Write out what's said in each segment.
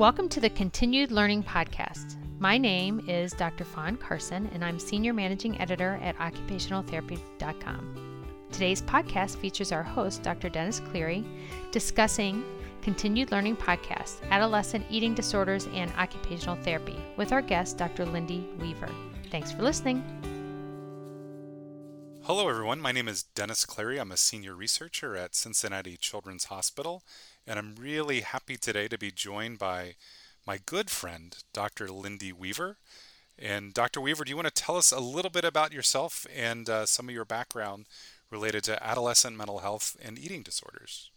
Welcome to the Continued Learning Podcast. My name is Dr. Fawn Carson, and I'm Senior Managing Editor at OccupationalTherapy.com. Today's podcast features our host, Dr. Dennis Cleary, discussing Continued Learning Podcast, Adolescent Eating Disorders and Occupational Therapy, with our guest, Dr. Lindy Weaver. Thanks for listening. Hello, everyone. My name is Dennis Cleary. I'm a senior researcher at Cincinnati Children's Hospital, and I'm really happy today to be joined by my good friend, Dr. Lindy Weaver. And Dr. Weaver, do you want to tell us a little bit about yourself and uh, some of your background related to adolescent mental health and eating disorders?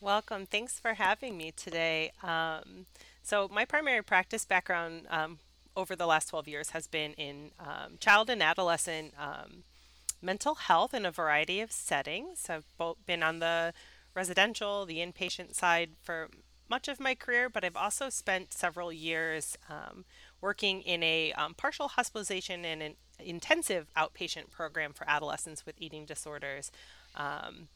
Welcome. Thanks for having me today. Um, so, my primary practice background um, over the last 12 years has been in um, child and adolescent um, mental health in a variety of settings. I've both been on the residential, the inpatient side for much of my career, but I've also spent several years um, working in a um, partial hospitalization and an intensive outpatient program for adolescents with eating disorders. Um,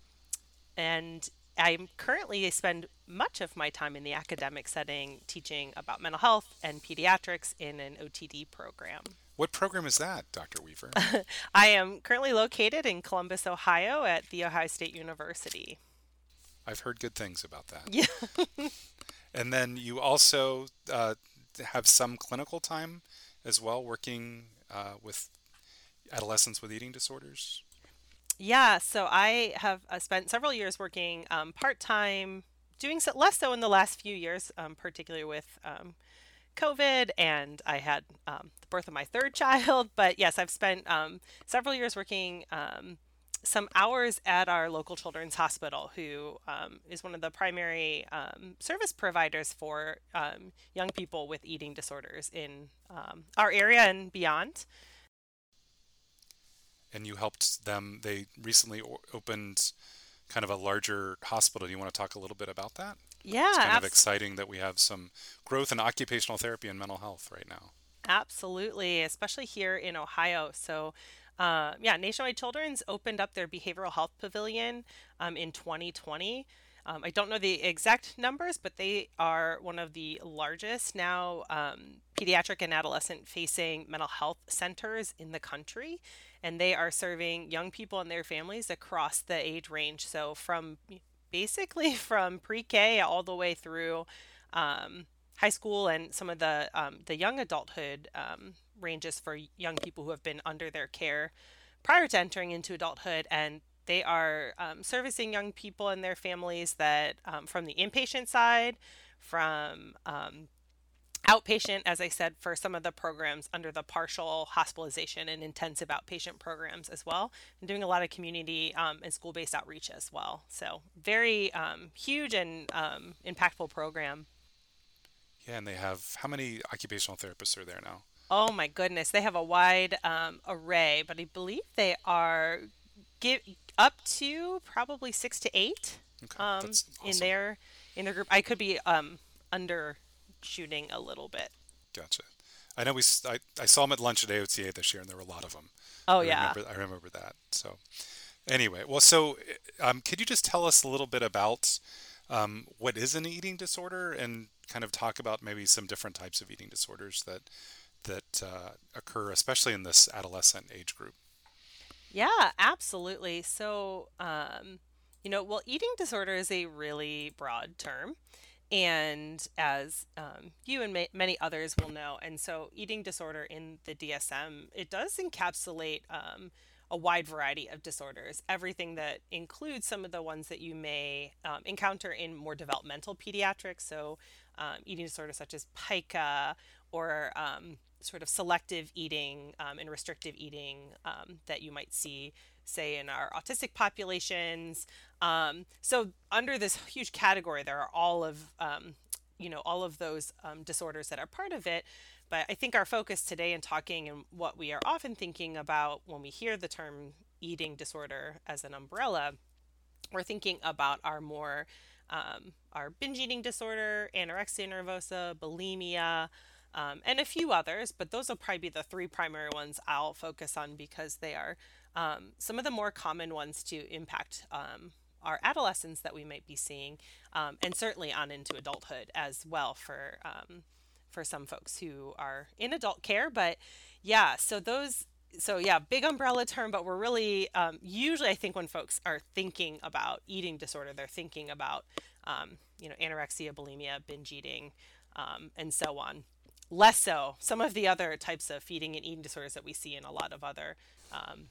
and I'm currently I spend much of my time in the academic setting teaching about mental health and pediatrics in an OTD program. What program is that, Dr. Weaver? I am currently located in Columbus, Ohio at The Ohio State University. I've heard good things about that. Yeah. and then you also uh, have some clinical time as well, working uh, with adolescents with eating disorders. Yeah, so I have uh, spent several years working um, part time, doing so, less so in the last few years, um, particularly with um, COVID, and I had um, the birth of my third child. But yes, I've spent um, several years working um, some hours at our local children's hospital, who um, is one of the primary um, service providers for um, young people with eating disorders in um, our area and beyond. And you helped them, they recently opened kind of a larger hospital. Do you want to talk a little bit about that? Yeah. It's kind abs- of exciting that we have some growth in occupational therapy and mental health right now. Absolutely, especially here in Ohio. So, uh, yeah, Nationwide Children's opened up their behavioral health pavilion um, in 2020. Um, I don't know the exact numbers, but they are one of the largest now um, pediatric and adolescent facing mental health centers in the country. And they are serving young people and their families across the age range. So, from basically from pre K all the way through um, high school and some of the, um, the young adulthood um, ranges for young people who have been under their care prior to entering into adulthood and they are um, servicing young people and their families that um, from the inpatient side from um, outpatient as i said for some of the programs under the partial hospitalization and intensive outpatient programs as well and doing a lot of community um, and school-based outreach as well. So very um, huge and um, impactful program. Yeah and they have how many occupational therapists are there now Oh my goodness, they have a wide um, array, but I believe they are give up to probably six to eight okay. um, awesome. in their in their group. I could be um, undershooting a little bit. Gotcha. I know we I, I saw them at lunch at AOTA this year, and there were a lot of them. Oh I yeah, remember, I remember that. So anyway, well, so um, could you just tell us a little bit about um, what is an eating disorder, and kind of talk about maybe some different types of eating disorders that that uh, occur, especially in this adolescent age group? Yeah, absolutely. So, um, you know, well, eating disorder is a really broad term. And as um, you and ma- many others will know, and so eating disorder in the DSM, it does encapsulate um, a wide variety of disorders, everything that includes some of the ones that you may um, encounter in more developmental pediatrics. So, um, eating disorders such as pica or um, sort of selective eating um, and restrictive eating um, that you might see, say, in our autistic populations. Um, so, under this huge category, there are all of um, you know all of those disorders that are part of it. But I think our focus today in talking and what we are often thinking about when we hear the term eating disorder as an umbrella, we're thinking about our more um, our binge eating disorder, anorexia nervosa, bulimia, um, and a few others, but those will probably be the three primary ones I'll focus on because they are um, some of the more common ones to impact um, our adolescents that we might be seeing, um, and certainly on into adulthood as well for um, for some folks who are in adult care. But yeah, so those so yeah, big umbrella term, but we're really um, usually I think when folks are thinking about eating disorder, they're thinking about you know anorexia, bulimia, binge eating, and so on. Less so some of the other types of feeding and eating disorders that we see in a lot of other um,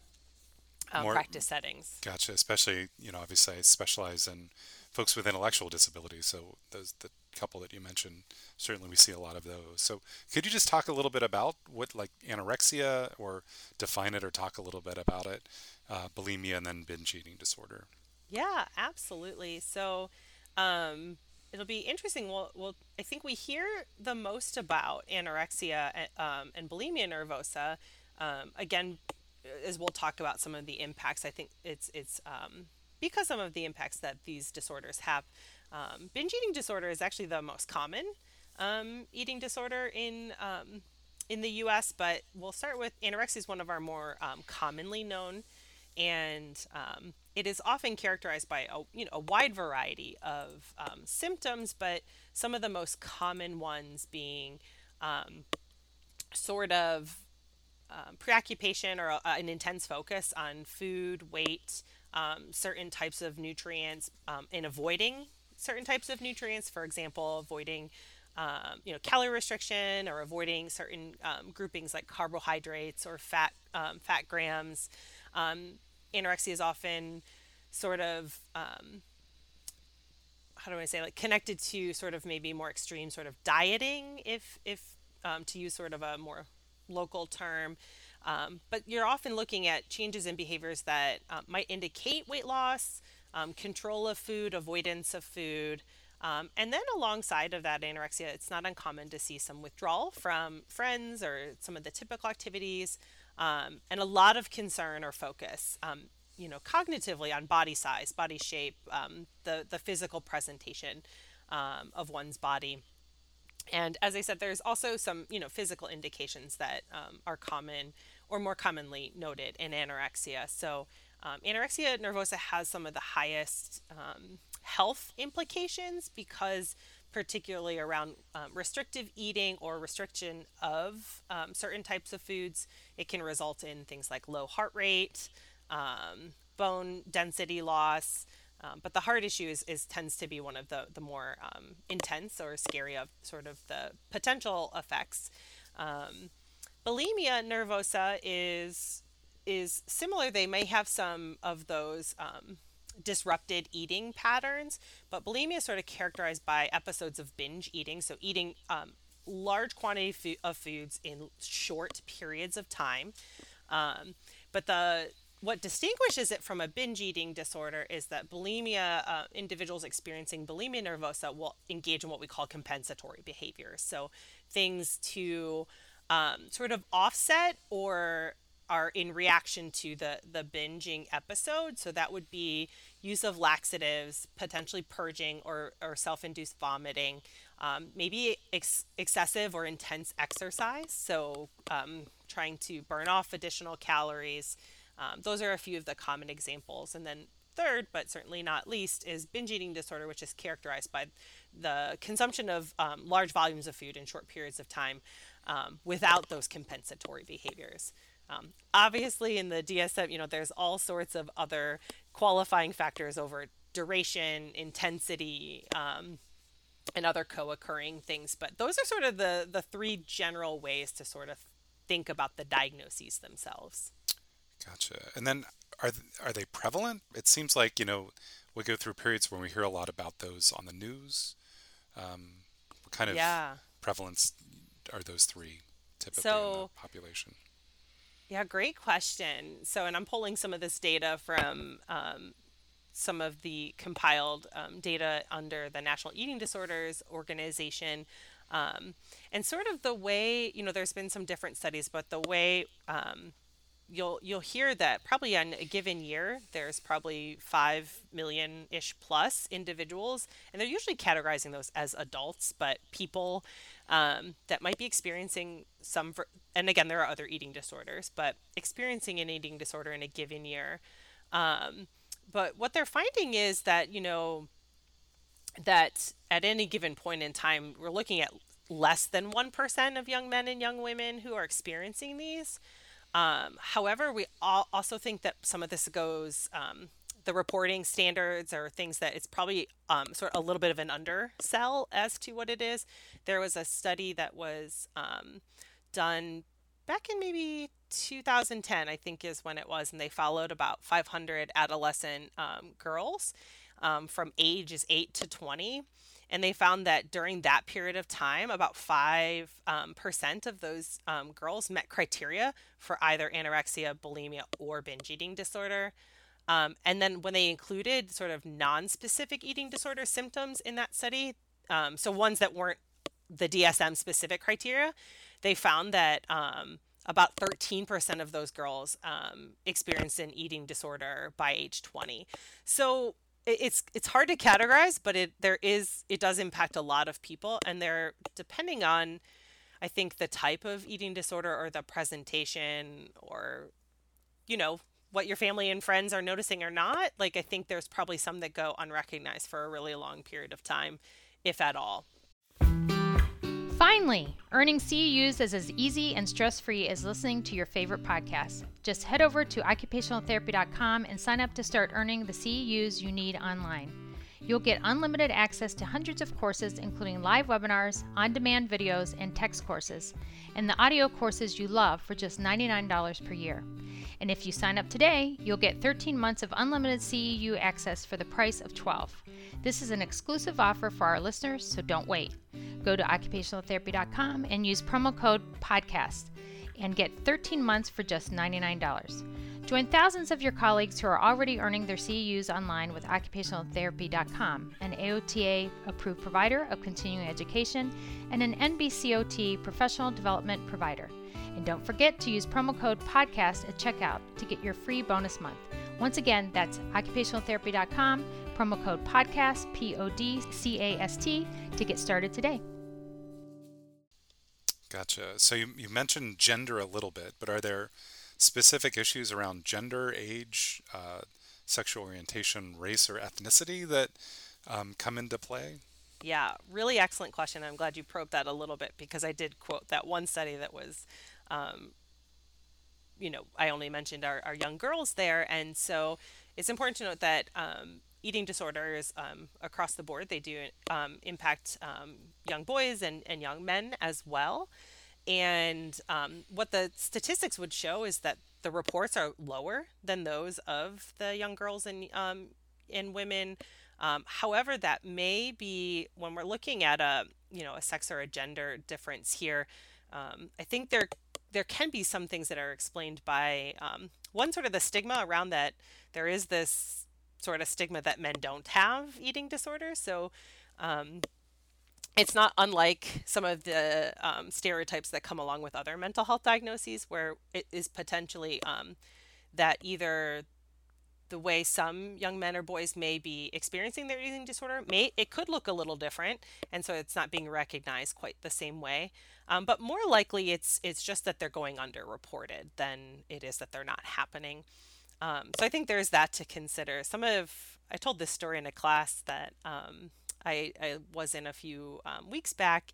uh, More, practice settings. Gotcha. Especially you know obviously I specialize in folks with intellectual disabilities, so those the couple that you mentioned certainly we see a lot of those. So could you just talk a little bit about what like anorexia or define it or talk a little bit about it, uh, bulimia and then binge eating disorder? Yeah, absolutely. So um, it'll be interesting. We'll, we'll, I think we hear the most about anorexia and, um, and bulimia nervosa. Um, again, as we'll talk about some of the impacts, I think it's it's um, because some of the impacts that these disorders have. Um, binge eating disorder is actually the most common um, eating disorder in um, in the U.S., but we'll start with anorexia is one of our more commonly known, and um, it is often characterized by a you know a wide variety of um, symptoms, but some of the most common ones being sort of preoccupation or a, an intense focus on food, weight, certain types of nutrients, and avoiding certain types of nutrients. For example, avoiding um, you know, calorie restriction or avoiding certain um, groupings like carbohydrates or fat um, fat grams. Um, anorexia is often sort of um, how do I say like connected to sort of maybe more extreme sort of dieting, if if um, to use sort of a more local term. but you're often looking at changes in behaviors that might indicate weight loss, control of food, avoidance of food. Um, and then alongside of that anorexia, it's not uncommon to see some withdrawal from friends or some of the typical activities, um, and a lot of concern or focus, um, you know, cognitively on body size, body shape, um, the the physical presentation um, of one's body. And as I said, there's also some you know physical indications that um, are common or more commonly noted in anorexia. So anorexia nervosa has some of the highest health implications because particularly around um, restrictive eating or restriction of um, certain types of foods. It can result in things like low heart rate um, bone density loss um, but the heart issue is, is, tends to be one of the, the more um, intense or scary of sort of the potential effects. Um, bulimia nervosa is is similar. They may have some of those disrupted eating patterns, but bulimia is sort of characterized by episodes of binge eating, so eating um, large quantity of foods in short periods of time. Um, but the what distinguishes it from a binge eating disorder is that bulimia uh, individuals experiencing bulimia nervosa will engage in what we call compensatory behaviors. So things to um, sort of offset or are in reaction to the the binging episode. So that would be use of laxatives, potentially purging or, or self-induced vomiting, um, maybe ex- excessive or intense exercise. So um, trying to burn off additional calories. Um, those are a few of the common examples. And then third, but certainly not least, is binge eating disorder, which is characterized by the consumption of um, large volumes of food in short periods of time um, without those compensatory behaviors. Um, obviously, in the DSM, you know, there's all sorts of other qualifying factors over duration, intensity, um, and other co-occurring things. But those are sort of the the three general ways to sort of think about the diagnoses themselves. Gotcha. And then are are they prevalent? It seems like you know we go through periods when we hear a lot about those on the news. Um, what kind of yeah. prevalence are those three typically so, in the population? Yeah, great question. So, and I'm pulling some of this data from um, some of the compiled um, data under the National Eating Disorders Organization. Um, and sort of the way, you know, there's been some different studies, but the way um, you'll you'll hear that probably on a given year there's probably five million ish plus individuals, and they're usually categorizing those as adults, but people um, that might be experiencing some, and again, there are other eating disorders, but experiencing an eating disorder in a given year. Um, but what they're finding is that you know that at any given point in time, we're looking at less than 1% of young men and young women who are experiencing these. Um, however, we also think that some of this goes, um, the reporting standards are things that it's probably um, sort of a little bit of an undersell as to what it is. There was a study that was um, done back in maybe 2010, I think is when it was, and they followed about 500 adolescent um, girls um, from ages 8 to 20 and they found that during that period of time, about 5 um, percent of those um, girls met criteria for either anorexia, bulimia, or binge eating disorder. Um, and then when they included sort of non specific eating disorder symptoms in that study, um, so ones that weren't the DSM specific criteria, they found that um, about 13% of those girls um, experienced an eating disorder by age 20. So it's it's hard to categorize, but it there is it does impact a lot of people, and they're depending on, I think the type of eating disorder or the presentation or, you know, what your family and friends are noticing or not. Like I think there's probably some that go unrecognized for a really long period of time, if at all. Finally, earning CEUs is as easy and stress free as listening to your favorite podcast. Just head over to occupationaltherapy.com and sign up to start earning the CEUs you need online. You'll get unlimited access to hundreds of courses, including live webinars, on demand videos, and text courses, and the audio courses you love for just $99 per year. And if you sign up today, you'll get 13 months of unlimited CEU access for the price of 12. This is an exclusive offer for our listeners, so don't wait. Go to occupationaltherapy.com and use promo code PODCAST and get 13 months for just $99. Join thousands of your colleagues who are already earning their CEUs online with occupationaltherapy.com, an AOTA approved provider of continuing education and an NBCOT professional development provider. And don't forget to use promo code PODCAST at checkout to get your free bonus month. Once again, that's occupationaltherapy.com, promo code PODCAST, P O D C A S T, to get started today. Gotcha. So you, you mentioned gender a little bit, but are there specific issues around gender, age, uh, sexual orientation, race, or ethnicity that um, come into play? Yeah, really excellent question. I'm glad you probed that a little bit because I did quote that one study that was, um, you know, I only mentioned our, our young girls there. And so it's important to note that um, eating disorders um, across the board, they do um, impact um, young boys and, and young men as well. And um, what the statistics would show is that the reports are lower than those of the young girls and um, and women. Um, however, that may be when we're looking at a you know a sex or a gender difference here. Um, I think there there can be some things that are explained by um, one sort of the stigma around that there is this sort of stigma that men don't have eating disorders. So um, it's not unlike some of the um, stereotypes that come along with other mental health diagnoses, where it is potentially um, that either the way some young men or boys may be experiencing their eating disorder may it could look a little different and so it's not being recognized quite the same way. Um, but more likely it's it's just that they're going underreported than it is that they're not happening. Um, so i think there's that to consider. Some of i told this story in a class that um, I, I was in a few um, weeks back.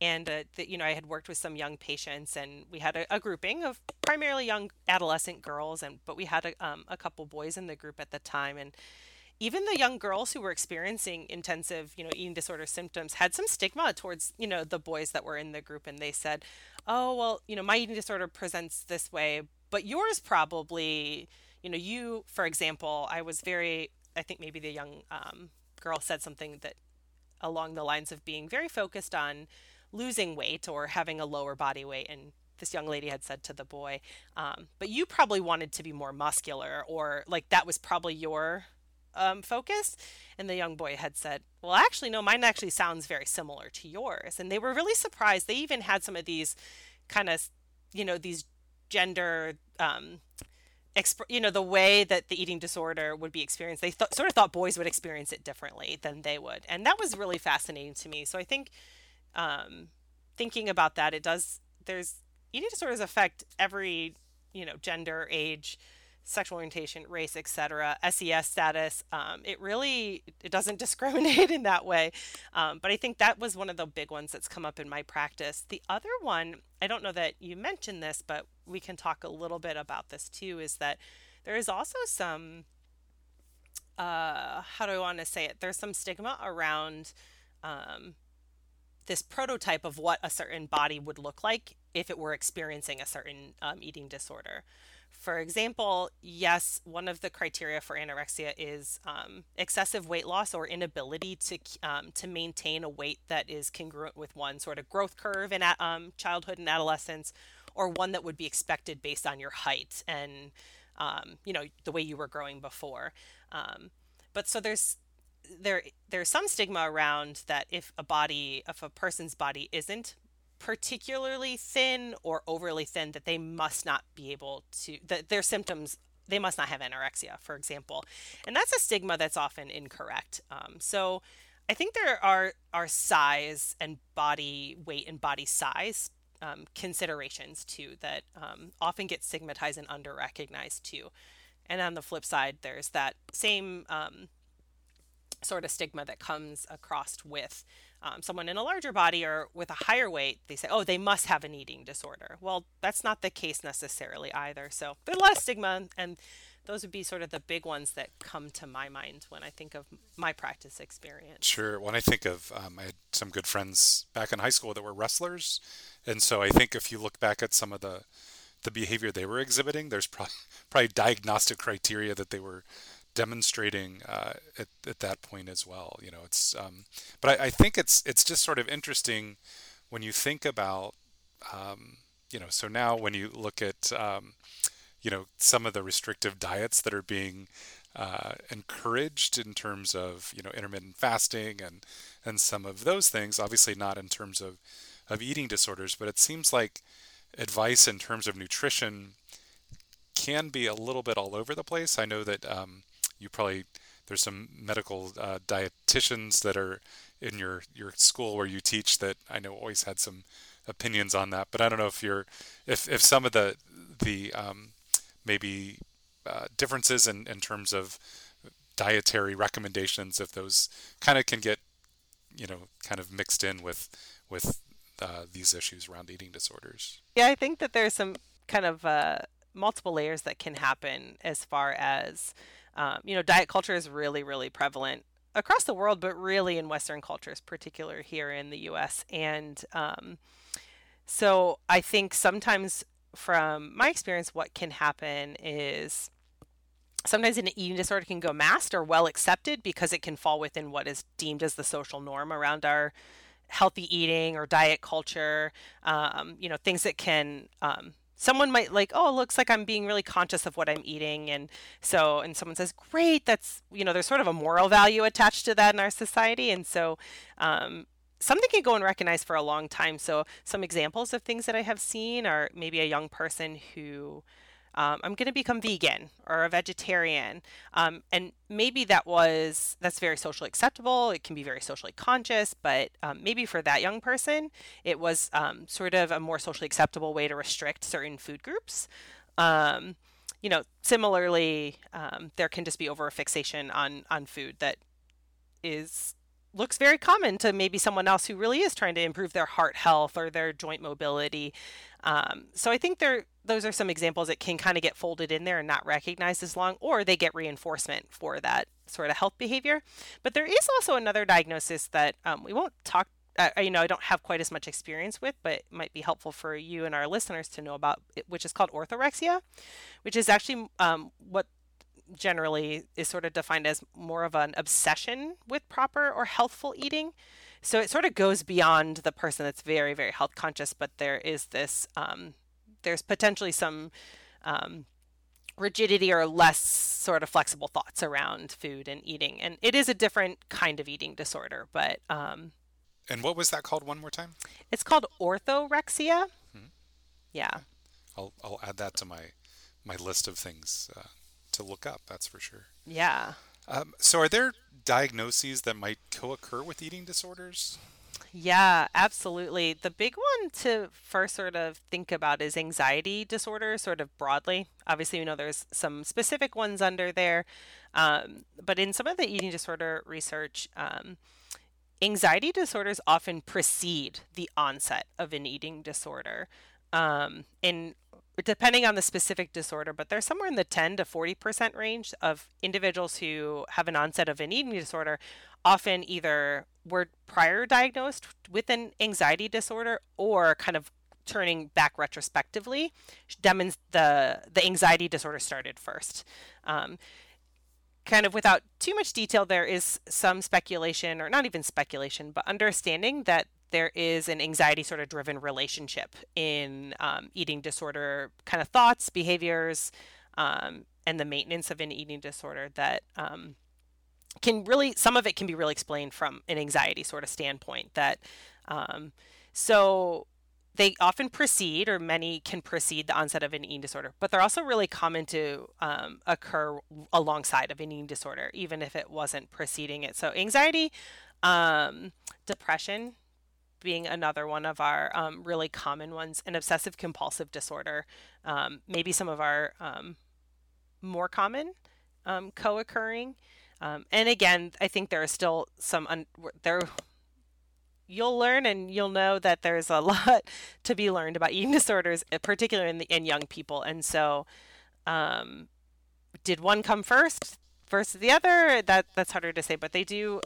And, uh, the, you know, I had worked with some young patients and we had a, a grouping of primarily young adolescent girls, and but we had a, um, a couple boys in the group at the time. And even the young girls who were experiencing intensive, you know, eating disorder symptoms had some stigma towards, you know, the boys that were in the group. And they said, oh, well, you know, my eating disorder presents this way, but yours probably, you know, you, for example, I was very, I think maybe the young um, girl said something that along the lines of being very focused on losing weight or having a lower body weight and this young lady had said to the boy um, but you probably wanted to be more muscular or like that was probably your um, focus? And the young boy had said well actually no mine actually sounds very similar to yours. And they were really surprised. They even had some of these kind of you know these gender um, exp- you know the way that the eating disorder would be experienced they th- sort of thought boys would experience it differently than they would and that was really fascinating to me so i think um, thinking about that it does there's eating disorders affect every you know gender age sexual orientation, race, etc., SES status. Um, it really it doesn't discriminate in that way. Um, but I think that was one of the big ones that's come up in my practice. The other one, I don't know that you mentioned this, but we can talk a little bit about this too. Is that there is also some uh, how do I want to say it? There's some stigma around um, this prototype of what a certain body would look like if it were experiencing a certain um, eating disorder. For example, yes, one of the criteria for anorexia is um, excessive weight loss or inability to um, to maintain a weight that is congruent with one sort of growth curve in um, childhood and adolescence, or one that would be expected based on your height and um, you know the way you were growing before. Um, but so there's there there's some stigma around that if a body if a person's body isn't particularly thin or overly thin that they must not be able to that their symptoms they must not have anorexia for example and that's a stigma that's often incorrect um, so i think there are are size and body weight and body size um, considerations too that um, often get stigmatized and under recognized too and on the flip side there's that same um, sort of stigma that comes across with um, someone in a larger body or with a higher weight, they say, oh, they must have an eating disorder. Well, that's not the case necessarily either. So there's a lot of stigma, and those would be sort of the big ones that come to my mind when I think of my practice experience. Sure. When I think of, um, I had some good friends back in high school that were wrestlers, and so I think if you look back at some of the the behavior they were exhibiting, there's probably probably diagnostic criteria that they were demonstrating uh, at, at that point as well. You know, it's um, but I, I, think it's it's just sort of interesting when you think about um, you know. So now when you look at um, you know some of the restrictive diets that are being uh, encouraged in terms of you know intermittent fasting and and some of those things, obviously not in terms of of eating disorders, but it seems like advice in terms of nutrition can be a little bit all over the place. I know that um, you probably there's some medical uh, dietitians that are in your your school where you teach that I know always had some opinions on that, but I don't know if you're if if some of the the um, maybe uh, differences in, in terms of dietary recommendations if those kind of can get you know kind of mixed in with with uh, these issues around eating disorders. Yeah, I think that there's some kind of uh, multiple layers that can happen as far as um, you know, diet culture is really, really prevalent across the world, but really in Western cultures, particular here in the U.S. And um, so I think sometimes, from my experience, what can happen is sometimes an eating disorder can go masked or well accepted because it can fall within what is deemed as the social norm around our healthy eating or diet culture. Um, you know, things that can um, someone might like oh looks like i'm being really conscious of what i'm eating and so and someone says great that's you know there's sort of a moral value attached to that in our society and so um, something can go unrecognized for a long time so some examples of things that i have seen are maybe a young person who um, I'm going to become vegan or a vegetarian. Um, and maybe that was, that's very socially acceptable. It can be very socially conscious, but um, maybe for that young person, it was um, sort of a more socially acceptable way to restrict certain food groups. Um, you know, similarly, um, there can just be over a fixation on, on food that is looks very common to maybe someone else who really is trying to improve their heart health or their joint mobility. Um, so I think there those are some examples that can kind of get folded in there and not recognized as long, or they get reinforcement for that sort of health behavior. But there is also another diagnosis that um, we won't talk. Uh, you know, I don't have quite as much experience with, but might be helpful for you and our listeners to know about, which is called orthorexia, which is actually um, what generally is sort of defined as more of an obsession with proper or healthful eating. So it sort of goes beyond the person that's very, very health conscious, but there is this, um, there's potentially some um, rigidity or less sort of flexible thoughts around food and eating. And it is a different kind of eating disorder, but. Um, and what was that called one more time? It's called orthorexia. Hmm. Yeah. I'll, I'll add that to my, my list of things uh, to look up, that's for sure. Yeah. Um, so, are there diagnoses that might co occur with eating disorders? Yeah, absolutely. The big one to first sort of think about is anxiety disorder, sort of broadly. Obviously, we know there's some specific ones under there, um, but in some of the eating disorder research, um, anxiety disorders often precede the onset of an eating disorder. Um, and depending on the specific disorder, but there's somewhere in the 10 to 40% range of individuals who have an onset of an eating disorder often either were prior diagnosed with an anxiety disorder or kind of turning back retrospectively demonstrates the the anxiety disorder started first. Um, kind of without too much detail there is some speculation or not even speculation but understanding that there is an anxiety sort of driven relationship in um, eating disorder kind of thoughts, behaviors, um, and the maintenance of an eating disorder that um, can really, some of it can be really explained from an anxiety sort of standpoint. That um, so they often precede, or many can precede the onset of an eating disorder, but they're also really common to um, occur alongside of an eating disorder, even if it wasn't preceding it. So anxiety, um, depression being another one of our um, really common ones, and obsessive compulsive disorder, um, maybe some of our um, more common um, co-occurring. Um, and again, I think there are still some un- there. You'll learn and you'll know that there's a lot to be learned about eating disorders, uh, particularly in the in young people. And so, um, did one come first? versus the other that that's harder to say but they do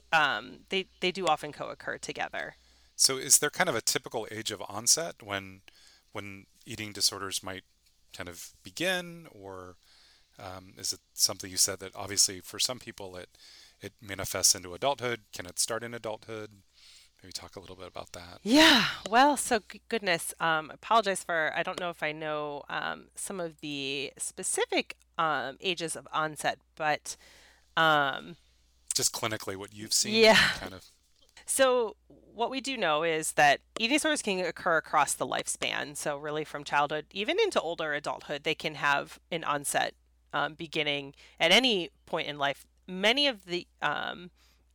they they do often co-occur together so is there kind of a typical age of onset when when eating disorders might kind of begin, or um, is it something you said that obviously for some people it it manifests into adulthood? Can it start in adulthood? Maybe talk a little bit about that. Yeah, well, so goodness, um, apologize for I don't know if I know um, some of the specific um, ages of onset, but um, just clinically what you've seen, yeah, kind of. So what we do know is that eating disorders can occur across the lifespan. So, really, from childhood even into older adulthood, they can have an onset um, beginning at any point in life. Many of the um,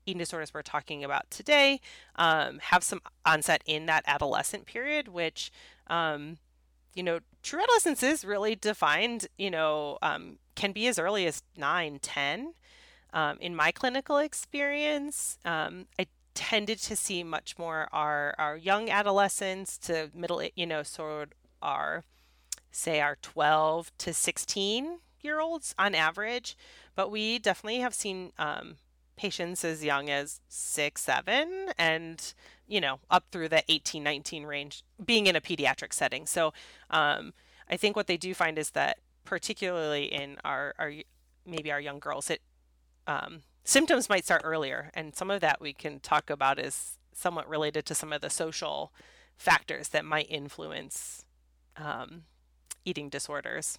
eating disorders we're talking about today um, have some onset in that adolescent period, which, um, you know, true adolescence is really defined, you know, um, can be as early as 9, 10. Um, in my clinical experience, I tended to see much more our our young adolescents to middle you know sort our say our 12 to 16 year olds on average. But we definitely have seen um, patients as young as six seven and you know up through the 18 19 range being in a pediatric setting. So um, i think what they do find is that particularly in our, our maybe our young girls it um, symptoms might start earlier, and some of that we can talk about is somewhat related to some of the social factors that might influence um, eating disorders.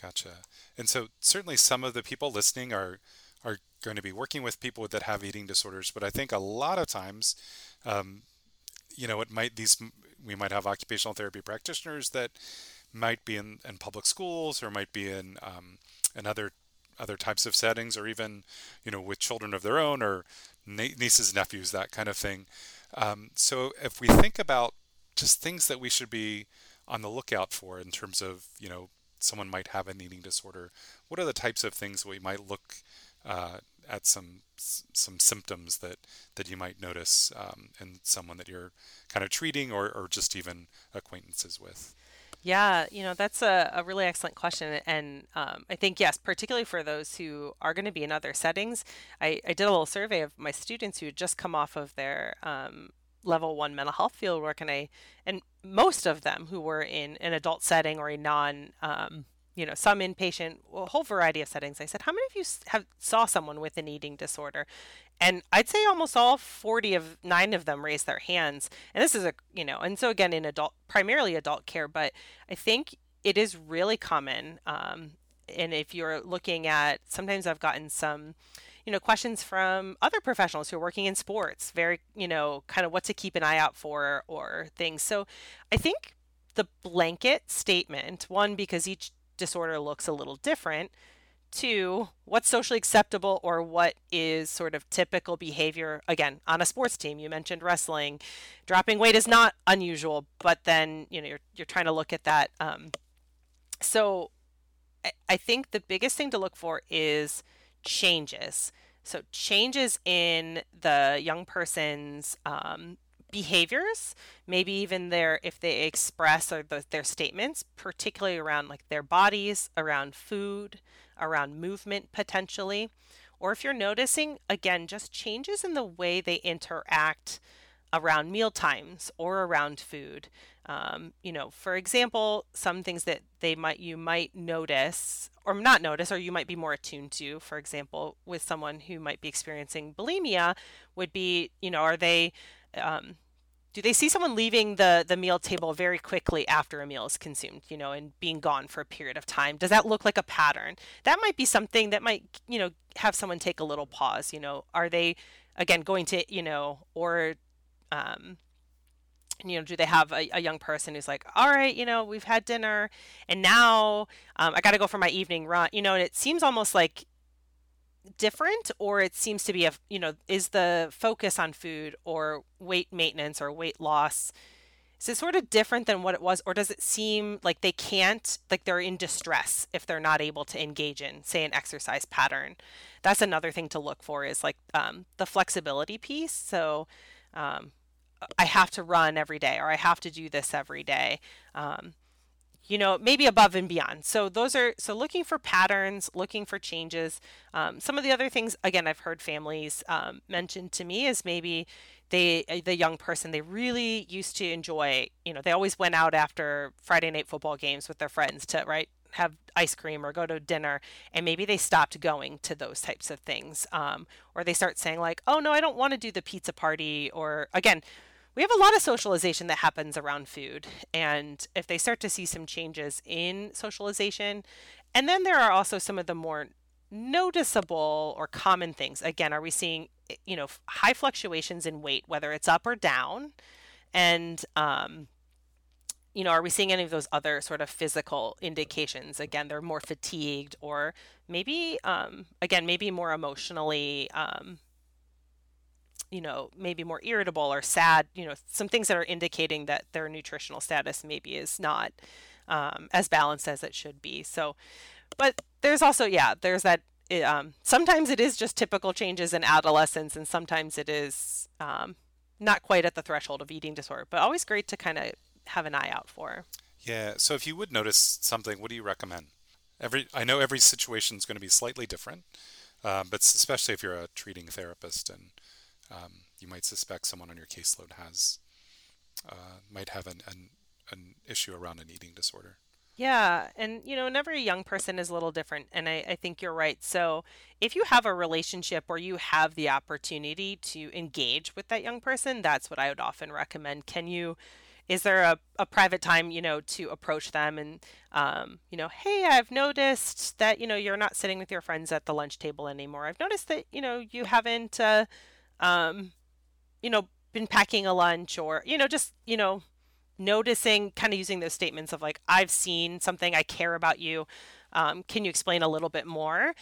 Gotcha. And so certainly some of the people listening are are going to be working with people that have eating disorders, but I think a lot of times, um, you know, it might these we might have occupational therapy practitioners that might be in, in public schools or might be in um, other types of settings or even you know with children of their own or nieces nephews that kind of thing. Um, so if we think about just things that we should be on the lookout for in terms of you know someone might have an eating disorder what are the types of things we might look uh, at some some symptoms that that you might notice um, in someone that you're kind of treating or, or just even acquaintances with yeah, you know, that's a, a really excellent question. And um, I think, yes, particularly for those who are going to be in other settings, I, I did a little survey of my students who had just come off of their um, level one mental health field work. And I, and most of them who were in an adult setting or a non, um, you know, some inpatient, a whole variety of settings. I said, how many of you have saw someone with an eating disorder? And I'd say almost all 40 of nine of them raised their hands. And this is a, you know, and so again, in adult, primarily adult care, but I think it is really common. Um, and if you're looking at, sometimes I've gotten some, you know, questions from other professionals who are working in sports, very, you know, kind of what to keep an eye out for or things. So I think the blanket statement, one, because each disorder looks a little different. To what's socially acceptable or what is sort of typical behavior. Again on a sports team you mentioned wrestling. Dropping weight is not unusual but then you know you're, you're trying to look at that um, so I, I think the biggest thing to look for is changes. So changes in the young person's um, behaviors maybe even their if they express or the, their statements particularly around like their bodies around food around movement potentially. Or if you're noticing again just changes in the way they interact around meal times or around food. Um, you know for example some things that they might you might notice or not notice or you might be more attuned to for example with someone who might be experiencing bulimia would be you know are they um, do they see someone leaving the the meal table very quickly after a meal is consumed you know and being gone for a period of time? Does that look like a pattern? That might be something that might you know have someone take a little pause you know. Are they again going to you know or um you know do they have a, a young person who's like all right you know we've had dinner and now um, i got to go for my evening run you know and it seems almost like different or it seems to be a you know is the focus on food or weight maintenance or weight loss is it sort of different than what it was or does it seem like they can't like they're in distress if they're not able to engage in say an exercise pattern? That's another thing to look for is like um, the flexibility piece. So um, i have to run every day or i have to do this every day. Um, you know maybe above and beyond. So those are so looking for patterns looking for changes. Um, some of the other things again i've heard families um, mention to me is maybe they uh, the young person they really used to enjoy you know they always went out after friday night football games with their friends to right have ice cream or go to dinner and maybe they stopped going to those types of things. Um, or they start saying like oh no i don't want to do the pizza party or again we have a lot of socialization that happens around food. And if they start to see some changes in socialization, and then there are also some of the more noticeable or common things. Again, are we seeing, eh, you know, high fluctuations in weight, whether it's up or down? And, um, you know, are we seeing any of those other sort of physical indications? Again, they're more fatigued or maybe, um, again, maybe more emotionally um, you know, maybe more irritable or sad, you know, some things that are indicating that their nutritional status maybe is not um, as balanced as it should be. So, but there's also, yeah, there's that. It, um, sometimes it is just typical changes in adolescence, and sometimes it is um, not quite at the threshold of eating disorder, but always great to kind of have an eye out for. Yeah. So if you would notice something, what do you recommend? Every I know every situation is going to be slightly different, uh, but especially if you're a treating therapist and um, you might suspect someone on your caseload has uh, might have an, an an issue around an eating disorder. Yeah, and you know, and every young person is a little different, and I, I think you're right. So, if you have a relationship or you have the opportunity to engage with that young person, that's what I would often recommend. Can you, is there a, a private time, you know, to approach them and, um, you know, hey, I've noticed that, you know, you're not sitting with your friends at the lunch table anymore. I've noticed that, you know, you haven't, uh, um, you know, been packing a lunch or, you know, just, you know, noticing, kind of using those statements of like, I've seen something, I care about you. Um, can you explain a little bit more?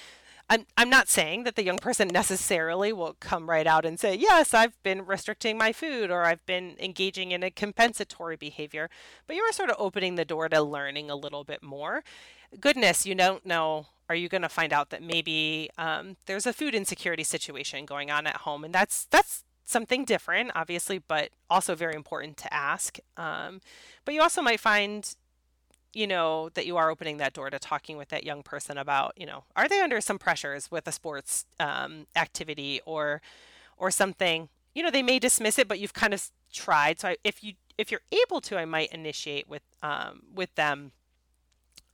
I'm, I'm not saying that the young person necessarily will come right out and say, Yes, I've been restricting my food or I've been engaging in a compensatory behavior, but you are sort of opening the door to learning a little bit more. Goodness, you don't know. Are you going to find out that maybe um, there's a food insecurity situation going on at home? And that's that's something different obviously but also very important to ask. Um, but you also might find you know that you are opening that door to talking with that young person about you know are they under some pressures with a sports um, activity or or something? You know they may dismiss it but you've kind of tried. So I, if you if you're able to i might initiate with um, with them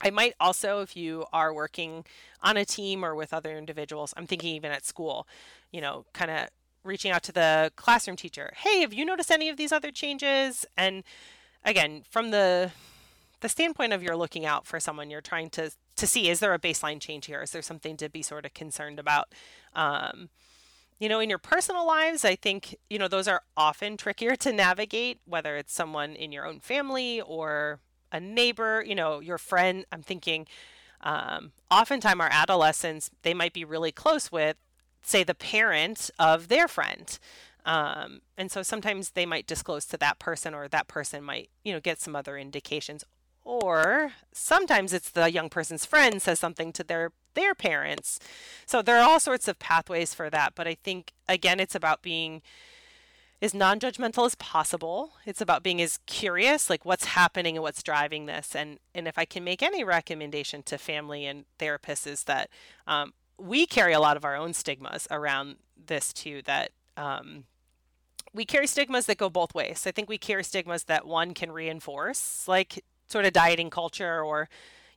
I might also, if you are working on a team or with other individuals, I'm thinking even at school, you know, kind of reaching out to the classroom teacher. Hey, have you noticed any of these other changes? And again, from the the standpoint of you're looking out for someone, you're trying to to see is there a baseline change here? Is there something to be sort of concerned about? Um, you know, in your personal lives, I think, you know, those are often trickier to navigate, whether it's someone in your own family or a neighbor, you know, your friend. I'm thinking, um, oftentimes our adolescents they might be really close with say the parent of their friend. Um, and so sometimes they might disclose to that person or that person might you know get some other indications. Or sometimes it's the young person's friend says something to their their parents. So there are all sorts of pathways for that. But i think again it's about being as non-judgmental as possible it's about being as curious like what's happening and what's driving this and and if i can make any recommendation to family and therapists is that um, we carry a lot of our own stigmas around this too that um, we carry stigmas that go both ways. I think we carry stigmas that one can reinforce, like sort of dieting culture or,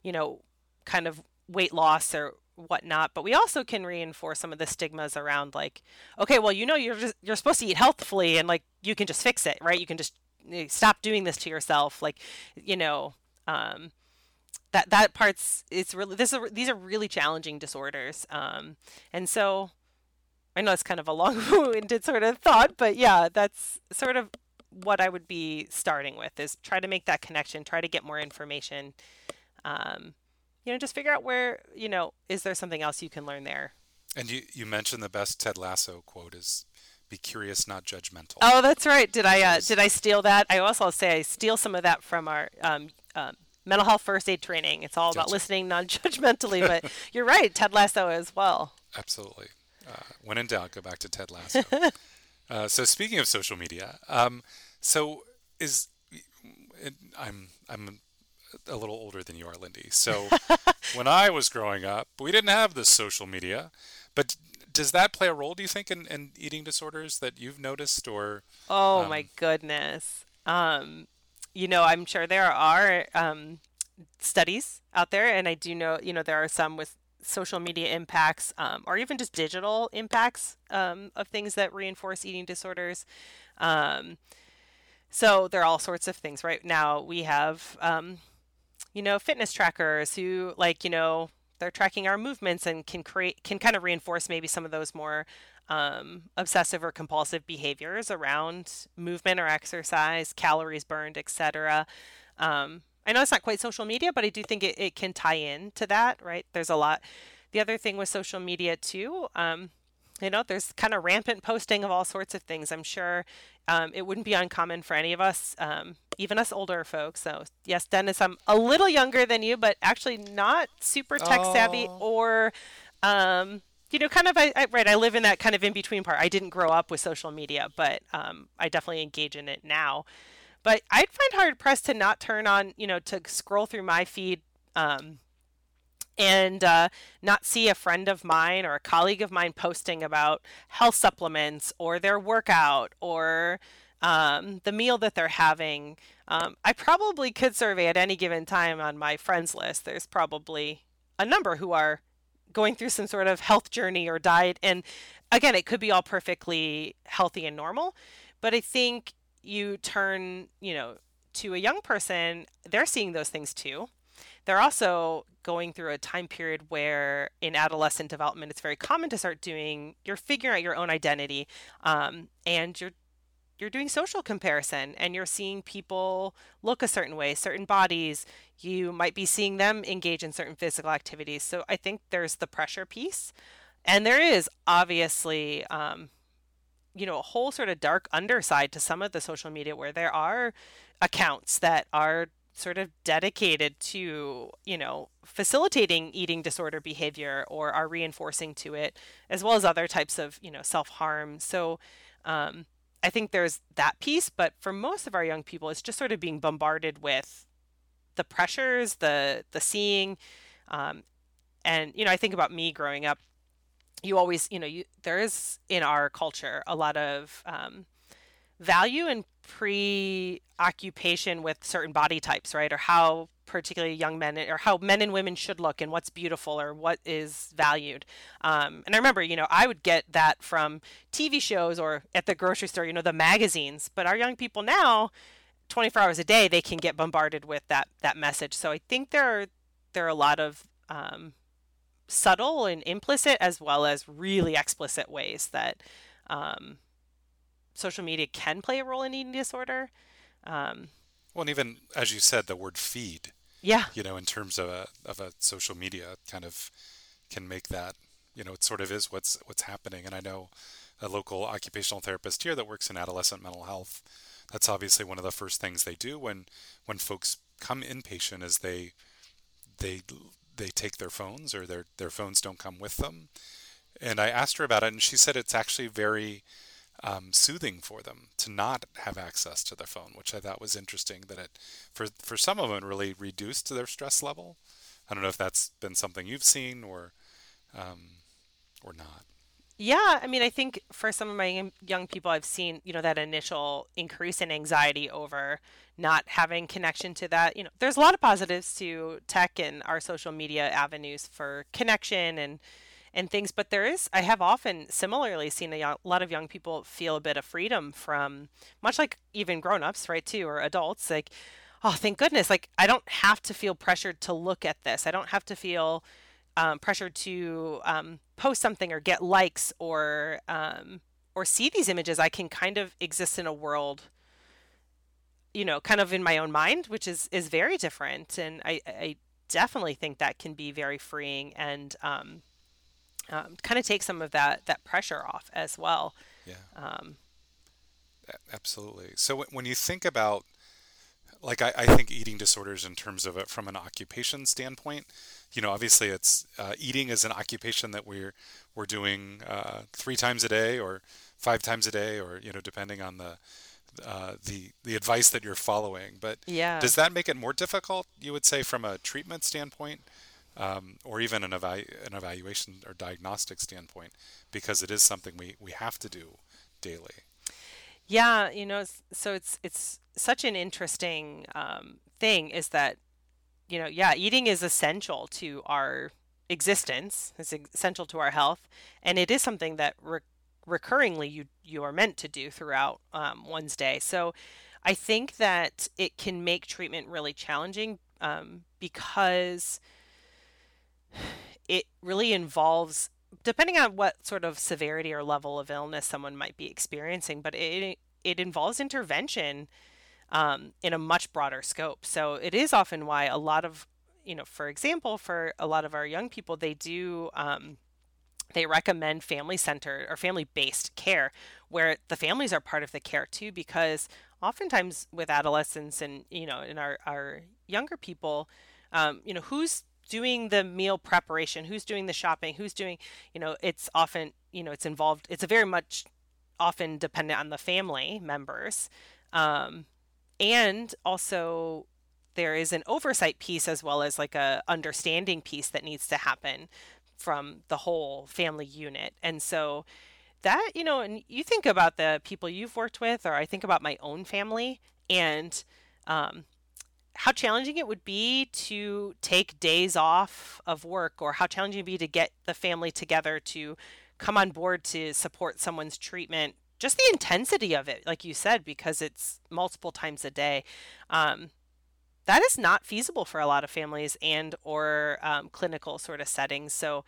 you know, kind of weight loss or whatnot. But we also can reinforce some of the stigmas around like, okay, well, you know, you're just, you're supposed to eat healthfully and like you can just fix it, right? You can just eh, stop doing this to yourself, like, you know. Um, that that part's it's really this is, these are really challenging disorders um, and so I know it's kind of a long-winded sort of thought, but yeah, that's sort of what I would be starting with is try to make that connection, try to get more information. Um, you know, just figure out where, you know, is there something else you can learn there? And you, you mentioned the best Ted Lasso quote is be curious, not judgmental. Oh, that's right. Did I uh, did I steal that? I also say I steal some of that from our um, um, mental health first aid training. It's all about listening non-judgmentally, but you're right, Ted Lasso as well. Absolutely. Uh, when in doubt, go back to Ted Lasso. uh, so speaking of social media, um, so is it, I'm I'm a little older than you are, Lindy. So when I was growing up, we didn't have this social media, but does that play a role? Do you think in, in eating disorders that you've noticed, or? Oh um, my goodness. Um, you know, I'm sure there are um, studies out there, and I do know, you know, there are some with social media impacts um, or even just digital impacts um, of things that reinforce eating disorders. Um, so there are all sorts of things. Right now, we have, um, you know, fitness trackers who, like, you know, they're tracking our movements and can create, can kind of reinforce maybe some of those more um, obsessive or compulsive behaviors around movement or exercise, calories burned, etc. Um, I know it's not quite social media, but I do think it, it can tie in to that, right? There's a lot. The other thing with social media too, um, you know, there's kind of rampant posting of all sorts of things. I'm sure um, it wouldn't be uncommon for any of us, um, even us older folks. So, yes, Dennis, I'm a little younger than you, but actually not super tech savvy oh. or, um, you know, kind of, I, I, right, I live in that kind of in between part. I didn't grow up with social media, but um, I definitely engage in it now. But I'd find hard pressed to not turn on, you know, to scroll through my feed um, and uh, not see a friend of mine or a colleague of mine posting about health supplements or their workout or um, the meal that they're having. Um, I probably could survey at any given time on my friends list. There's probably a number who are going through some sort of health journey or diet. And again, it could be all perfectly healthy and normal. But I think you turn, you know, to a young person, they're seeing those things too. They're also going through a time period where in adolescent development, it's very common to start doing, you're figuring out your own identity um, and you're you're doing social comparison and you're seeing people look a certain way, certain bodies. You might be seeing them engage in certain physical activities. So I think there's the pressure piece. And there is obviously um, you know a whole sort of dark underside to some of the social media where there are accounts that are sort of dedicated to you know facilitating eating disorder behavior or are reinforcing to it as well as other types of you know self-harm. So um, i think there's that piece but for most of our young people it's just sort of being bombarded with the pressures the the seeing um, and you know i think about me growing up you always, you know, you, there is in our culture a lot of um, value and preoccupation with certain body types, right? Or how particularly young men or how men and women should look and what's beautiful or what is valued. Um, and I remember, you know, I would get that from TV shows or at the grocery store, you know, the magazines. But our young people now, 24 hours a day, they can get bombarded with that that message. So I think there are there are a lot of um, subtle and implicit as well as really explicit ways that um, social media can play a role in eating disorder. Um, well, and even as you said, the word feed. Yeah. You know, in terms of a of a social media kind of can make that, you know, it sort of is what's what's happening. And I know a local occupational therapist here that works in adolescent mental health. That's obviously one of the first things they do when when folks come inpatient is they they they take their phones or their their phones don't come with them. And I asked her about it, and she said it's actually very um, soothing for them to not have access to their phone, which I thought was interesting. That it, for for some of them, really reduced their stress level. I don't know if that's been something you've seen or um, or not. Yeah, I mean, I think for some of my young people, I've seen you know that initial increase in anxiety over not having connection to that. You know, there's a lot of positives to tech and our social media avenues for connection and and things. But there is, I have often similarly seen a, young, lot of young people feel a bit of freedom from, much like even grown-ups, right, too, or adults, like, oh, thank goodness, like I don't have to feel pressured to look at this. I don't have to feel um, pressured to um, post something or get likes or um, or see these images. I can kind of exist in a world you know kind of in my own mind which is is very different and i i definitely think that can be very freeing and um, um, kind of take some of that that pressure off as well. Yeah. Um, Absolutely. So when you think about, like, I, I, think eating disorders in terms of it from an occupation standpoint, you know, obviously it's uh, eating is an occupation that we're we're doing uh, three times a day or five times a day, or you know, depending on the uh, the the advice that you're following. But yeah. does that make it more difficult? You would say from a treatment standpoint um, or even an, evalu- an evaluation or diagnostic standpoint, because it is something we, we have to do daily. Yeah, you know, so it's it's such an interesting um, thing is that, you know, yeah, eating is essential to our existence. It's essential to our health, and it is something that re- recurringly you you are meant to do throughout um, one's day. So, I think that it can make treatment really challenging um, because it really involves depending on what sort of severity or level of illness someone might be experiencing, but it it involves intervention um, in a much broader scope. So it is often why a lot of you know, for example, for a lot of our young people, they do um, they recommend family centered or family based care where the families are part of the care too because oftentimes with adolescents and you know in our, our younger people um, you know who's doing the meal preparation, who's doing the shopping, who's doing, you know, it's often, you know, it's involved, it's a very much often dependent on the family members. Um, and also there is an oversight piece as well as like a understanding piece that needs to happen from the whole family unit. And so that, you know, and you think about the people you've worked with, or I think about my own family and, um, how challenging it would be to take days off of work or how challenging it would be to get the family together to come on board to support someone's treatment just the intensity of it like you said because it's multiple times a day um, that is not feasible for a lot of families and or um, clinical sort of settings. So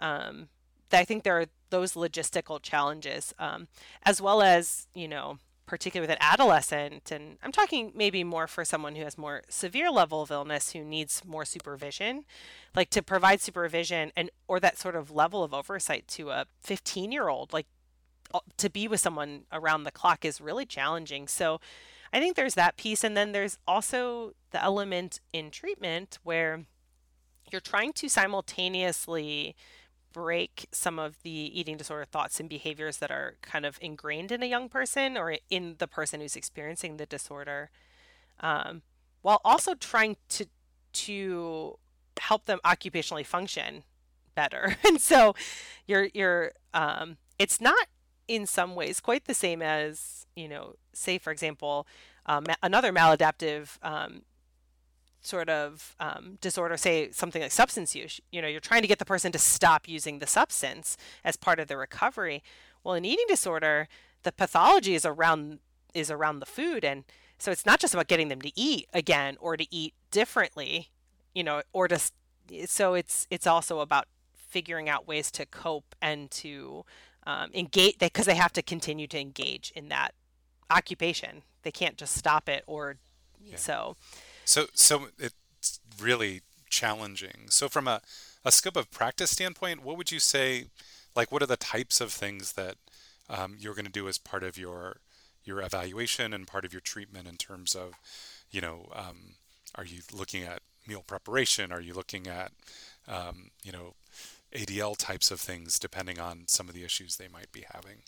um, i think there are those logistical challenges um, as well as you know particularly with an adolescent and i'm talking maybe more for someone who has more severe level of illness who needs more supervision like to provide supervision and or that sort of level of oversight to a 15 year old like uh, to be with someone around the clock is really challenging. So i think there's that piece and then there's also the element in treatment where you're trying to simultaneously break some of the eating disorder thoughts and behaviors that are kind of ingrained in a young person or in the person who's experiencing the disorder, um, while also trying to to help them occupationally function better. and so, you're you're um, it's not in some ways quite the same as you know, say for example, um, another maladaptive um, sort of um, disorder, say something like substance use, you know, you're trying to get the person to stop using the substance as part of the recovery. Well, in eating disorder, the pathology is around is around the food, and so it's not just about getting them to eat again or to eat differently, you know, or to so it's it's also about figuring out ways to cope and to um, engage because they have to continue to engage in that occupation. They can't just stop it or yeah. so. So, so it really challenging. So from a, a scope of practice standpoint, what would you say, like what are the types of things that um, you're going to do as part of your your evaluation and part of your treatment in terms of, you know, um, are you looking at meal preparation? Are you looking at, um, you know, ADL types of things depending on some of the issues they might be having?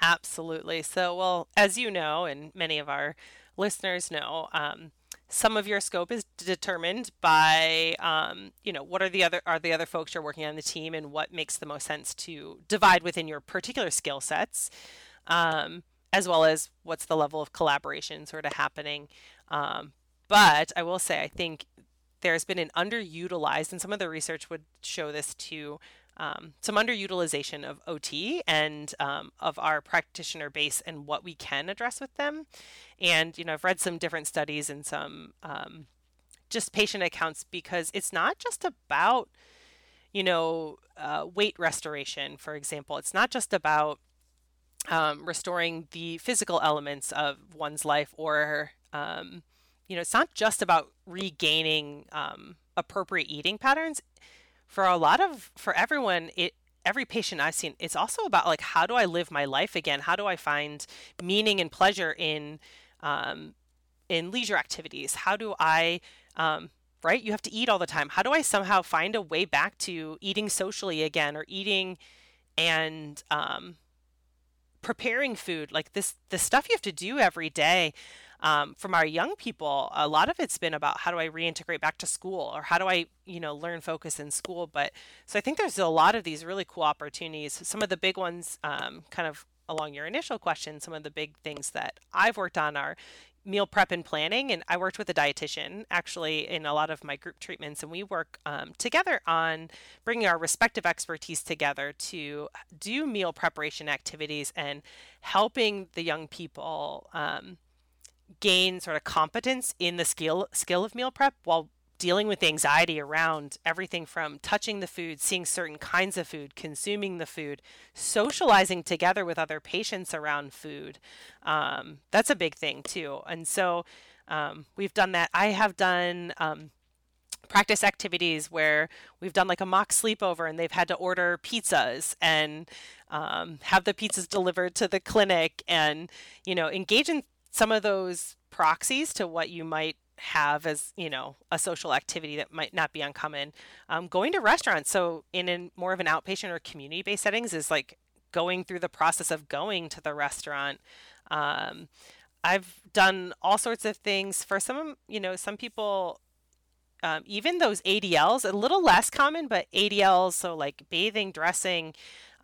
Absolutely. So, well, as you know, and many of our listeners know, um, some of your scope is determined by um, you know what are the other are the other folks you're working on the team and what makes the most sense to divide within your particular skill sets um, as well as what's the level of collaboration sort of happening. Um, but i will say i think there's been an underutilized and some of the research would show this too um, some underutilization of OT and um, of our practitioner base and what we can address with them. And, you know, I've read some different studies and some um, just patient accounts because it's not just about, you know, uh, weight restoration, for example. It's not just about um, restoring the physical elements of one's life or, um, you know, it's not just about regaining um, appropriate eating patterns for a lot of for everyone it every patient I've seen, it's also about like how do I live my life again? How do I find meaning and pleasure in um, in leisure activities? How do I um, right? You have to eat all the time. How do I somehow find a way back to eating socially again or eating and um, preparing food like this the stuff you have to do every day um, from our young people, a lot of it's been about how do I reintegrate back to school or how do I, you know, learn focus in school. But so I think there's a lot of these really cool opportunities. Some of the big ones, um, kind of along your initial question, some of the big things that I've worked on are meal prep and planning. And I worked with a dietitian actually in a lot of my group treatments, and we work um, together on bringing our respective expertise together to do meal preparation activities and helping the young people. Um, gain sort of competence in the skill skill of meal prep while dealing with the anxiety around everything from touching the food, seeing certain kinds of food, consuming the food, socializing together with other patients around food. Um, that's a big thing too. And so um, we've done that. I have done um, practice activities where we've done like a mock sleepover and they've had to order pizzas and um, have the pizzas delivered to the clinic and you know engage in some of those proxies to what you might have as you know a social activity that might not be uncommon um, going to restaurants. So in a more of an outpatient or community based settings is like going through the process of going to the restaurant. Um, i've done all sorts of things for some you know some people um, even those adls a little less common but adls so like bathing dressing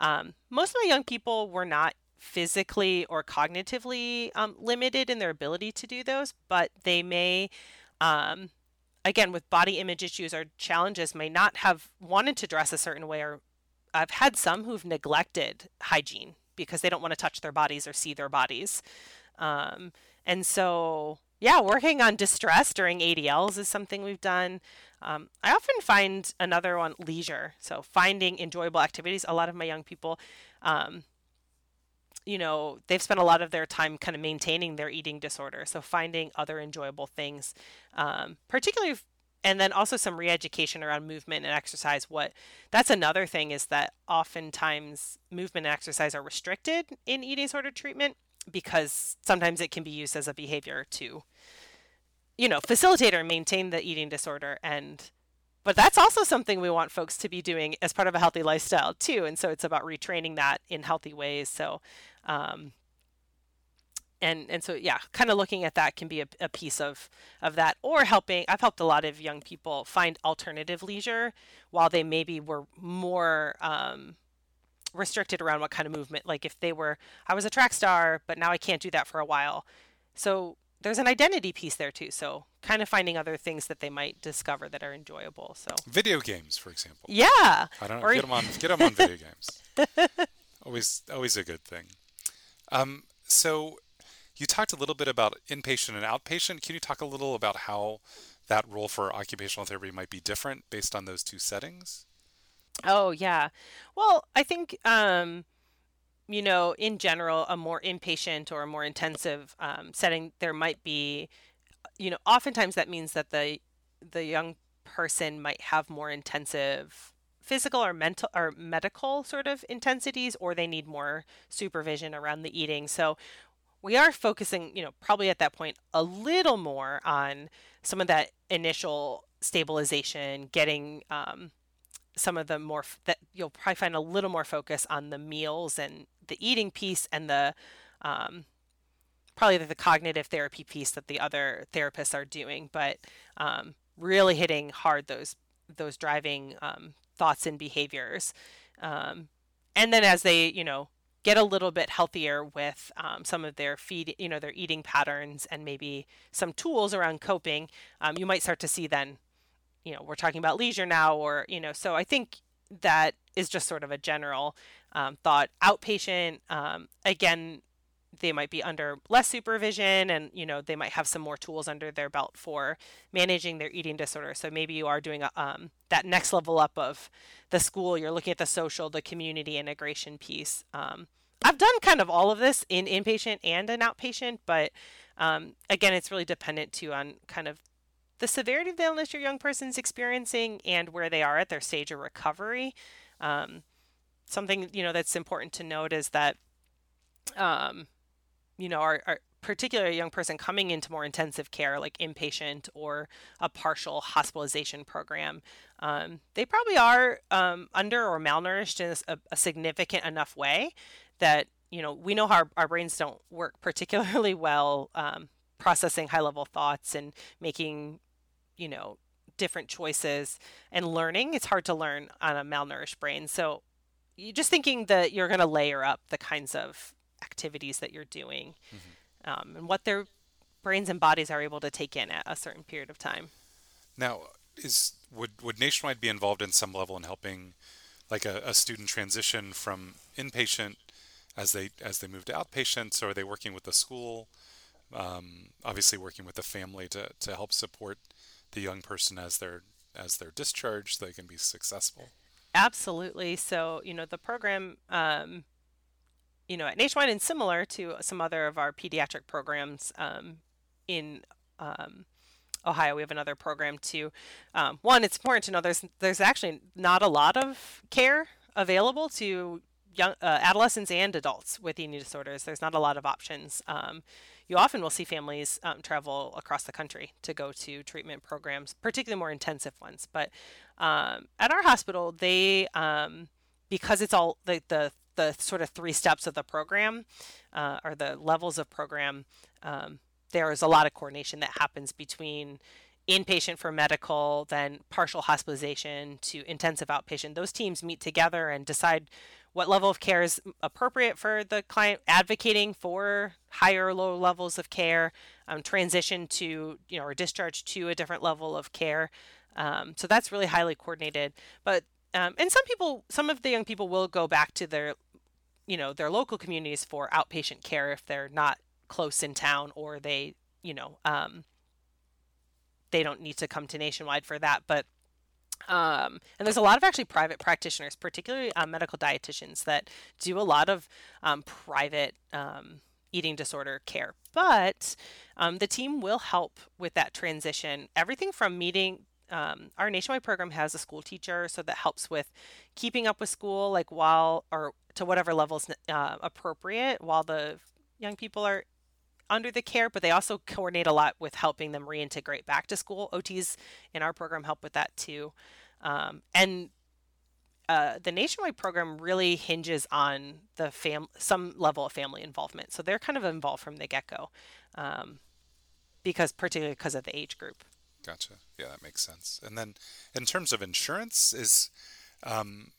um, most of my young people were not physically or cognitively um, limited in their ability to do those, but they may, um, again, with body image issues or challenges, may not have wanted to dress a certain way. Or I've had some who've neglected hygiene because they don't want to touch their bodies or see their bodies. Um, and so, yeah, working on distress during ADLs is something we've done. Um, I often find another one leisure. So, finding enjoyable activities. A lot of my young people, um, you know, they've spent a lot of their time kind of maintaining their eating disorder. So finding other enjoyable things, um, particularly, and then also some re-education around movement and exercise. What that's another thing is that oftentimes movement and exercise are restricted in eating disorder treatment because sometimes it can be used as a behavior to, you know, facilitate or maintain the eating disorder and but that's also something we want folks to be doing as part of a healthy lifestyle too and so it's about retraining that in healthy ways so um, and and so yeah kind of looking at that can be a, a, piece of of that or helping i've helped a lot of young people find alternative leisure while they maybe were more um, restricted around what kind of movement. Like if they were i was a track star but now i can't do that for a while. So there's an identity piece there too. So kind of finding other things that they might discover that are enjoyable. So video games for example. Yeah. I don't know. Or... get them on get them on video games. Always always a good thing um, so you talked a little bit about inpatient and outpatient. Can you talk a little about how that role for occupational therapy might be different based on those two settings? Oh, yeah. Well, I think, um, you know, in general, a more inpatient or a more intensive um, setting, there might be, you know, oftentimes that means that the the young person might have more intensive physical or mental or medical sort of intensities or they need more supervision around the eating. So we are focusing, you know, probably at that point a little more on some of that initial stabilization, getting um, some of the more that you'll probably find a little more focus on the meals and the eating piece and the um, probably the cognitive therapy piece that the other therapists are doing, but um, really hitting hard those those driving um, thoughts and behaviors. Um, and then as they, you know, get a little bit healthier with um, some of their feed, you know, their eating patterns and maybe some tools around coping, um, you might start to see then, you know, we're talking about leisure now, or, you know, so I think that is just sort of a general um, thought. Outpatient, um, again, they might be under less supervision and you know they might have some more tools under their belt for managing their eating disorder. So maybe you are doing a, um, that next level up of the school you're looking at the social the community integration piece. Um, i've done kind of all of this in inpatient and an outpatient but um, again it's really dependent too on kind of the severity of the illness your young person's experiencing and where they are at their stage of recovery. Um, something you know that's important to note is that um, you know, our, our particular young person coming into more intensive care, like inpatient or a partial hospitalization program, um, they probably are um, under or malnourished in a, a, significant enough way that, you know, we know how our, our brains don't work particularly well um, processing high level thoughts and making, you know, different choices and learning. It's hard to learn on a malnourished brain. So, You're just thinking that you're going to layer up the kinds of activities that you're doing mm-hmm. um, and what their brains and bodies are able to take in at a certain period of time. Now, is would would Nationwide be involved in some level in helping, like a, a student transition from inpatient as they as they move to outpatients, or are they working with the school? Um, obviously, working with the family to to help support the young person as they're as they're discharged, so they can be successful. Absolutely. So, you know, the program um, you know, at Nationwide and similar to some other of our pediatric programs um, in um, Ohio, we have another program too. Um, one, it's important to know there's there's actually not a lot of care available to young uh, adolescents and adults with eating disorders. There's not a lot of options. Um, you often will see families um, travel across the country to go to treatment programs, particularly more intensive ones. But um, at our hospital, they because it's all the, the the sort of three steps of the program uh, or the levels of program, um, there is a lot of coordination that happens between inpatient for medical, then partial hospitalization to intensive outpatient. Those teams meet together and decide what level of care is appropriate for the client, advocating for higher or low levels of care, um, transition to, you know, or discharge to a different level of care. Um, so that's really highly coordinated. But um, and some people, some of the young people will go back to their, you know, their local communities for outpatient care if they're not close in town or they, you know, um, they don't need to come to nationwide for that. But um, and there's a lot of actually private practitioners, particularly um, medical dietitians, that do a lot of um, private um, eating disorder care. But um, the team will help with that transition. Everything from meeting um, our nationwide program has a school teacher, so that helps with keeping up with school, like while or to whatever levels uh, appropriate while the young people are under the care, but they also coordinate a lot with helping them reintegrate back to school. OTs in our program help with that too. Um, and uh, the nationwide program really hinges on the fam some level of family involvement. So they're kind of involved from the get go, um, because particularly because of the age group. Gotcha. Yeah, that makes sense. And then, in terms of insurance, is um,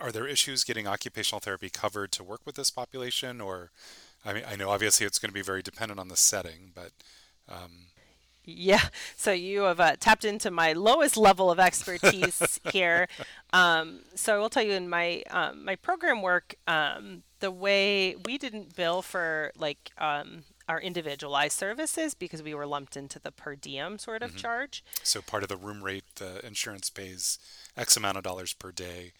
are there issues getting occupational therapy covered to work with this population? Or, I mean, I know obviously it's going to be very dependent on the setting, but um... yeah. So you have uh, tapped into my lowest level of expertise here. Um, so I will tell you in my um, my program work, um, the way we didn't bill for like um, our individualized services because we were lumped into the per diem sort of mm-hmm. charge. So part of the room rate, the insurance pays X amount of dollars per day.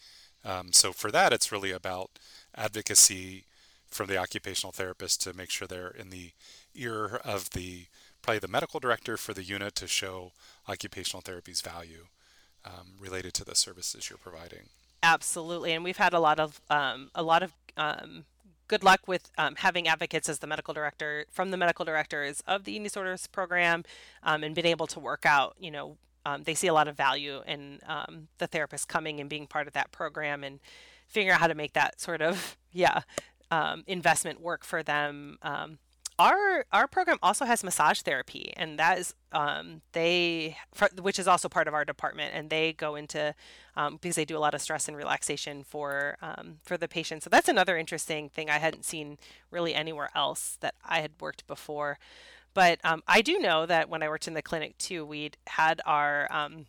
Um, so for that, it's really about advocacy from the occupational therapist to make sure they're in the ear of the probably the medical director for the unit to show occupational therapy's value. um, related to the services you're providing. Absolutely, and we've had a lot of um, a lot of um, good luck with um, having advocates as the medical director from the medical directors of the eating disorders program, um, and been able to work out. You know, um, they see a lot of value in um, the therapist coming and being part of that program and figuring out how to make that sort of yeah investment work for them our our program also has massage therapy and that is um, they which is also part of our department and they go into um, because they do a lot of stress and relaxation for um, for the patients so that's another interesting thing i hadn't seen really anywhere else that i had worked before. But um, i do know that when i worked in the clinic too we'd had our um,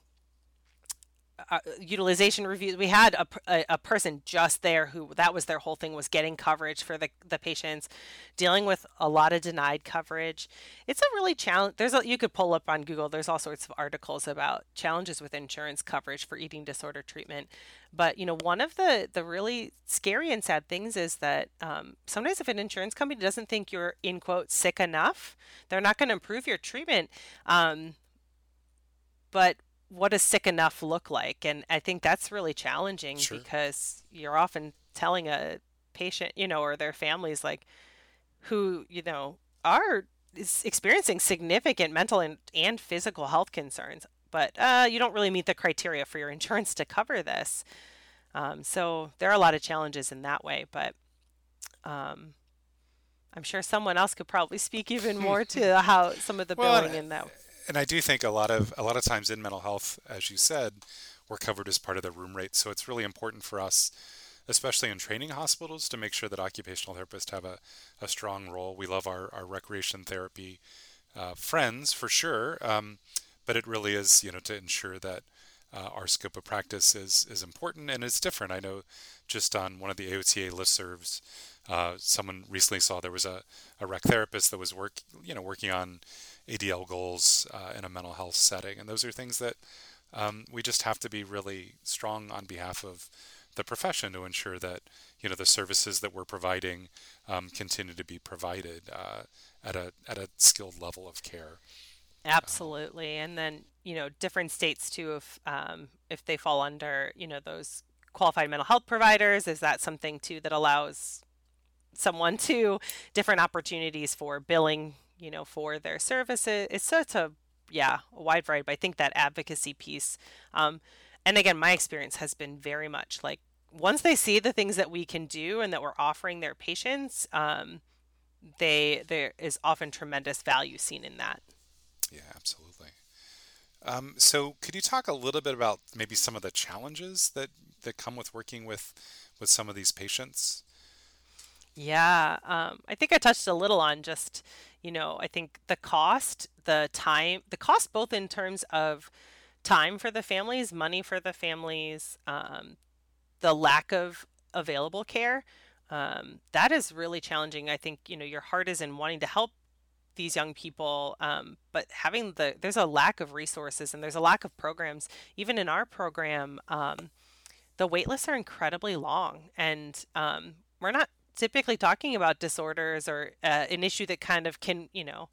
uh, utilization reviews. We had a, a, a, person just there who that was their whole thing was getting coverage for the, the patients, dealing with a lot of denied coverage. It's a really challenge. There's a, you could pull up on Google. There's all sorts of articles about challenges with insurance coverage for eating disorder treatment. But you know, one of the the really scary and sad things is that um, sometimes if an insurance company doesn't think you're in quote sick enough, they're not going to improve your treatment. Um, but what does sick enough look like? And I think that's really challenging sure. because you're often telling a patient, you know, or their families like who, you know, are experiencing significant mental and, and physical health concerns, but uh, you don't really meet the criteria for your insurance to cover this. Um, so there are a lot of challenges in that way, but um, I'm sure someone else could probably speak even more to how some of the well, billing in that and I do think a lot of a lot of times in mental health, as you said, we're covered as part of the room rate. So it's really important for us, especially in training hospitals, to make sure that occupational therapists have a, a strong role. We love our, our recreation therapy uh, friends for sure, um, but it really is you know to ensure that uh, our scope of practice is is important and it's different. I know just on one of the AOTA listservs, uh, someone recently saw there was a, a rec therapist that was work you know working on ADL goals uh, in a mental health setting. And those are things that um, we just have to be really strong on behalf of the profession to ensure that you know the services that we're providing um, continue to be provided uh, at a at a skilled level of care. Absolutely, and then you know different states too. If um, if they fall under you know those qualified mental health providers, is that something too that allows someone to different opportunities for billing you know, for their services. It's such a yeah, a wide variety. But I think that advocacy piece, um, and again, my experience has been very much like once they see the things that we can do and that we're offering their patients, um, they there is often tremendous value seen in that. Yeah, absolutely. Um, so, could you talk a little bit about maybe some of the challenges that that come with working with with some of these patients? Yeah, um, I think I touched a little on just you know, I think the cost, the time, the cost both in terms of time for the families, money for the families, um, the lack of available care, um, that is really challenging. I think, you know, your heart is in wanting to help these young people, um, but having the, there's a lack of resources and there's a lack of programs. Even in our program, um, the wait lists are incredibly long and um, we're not typically talking about disorders or uh, an issue that kind of can, you know,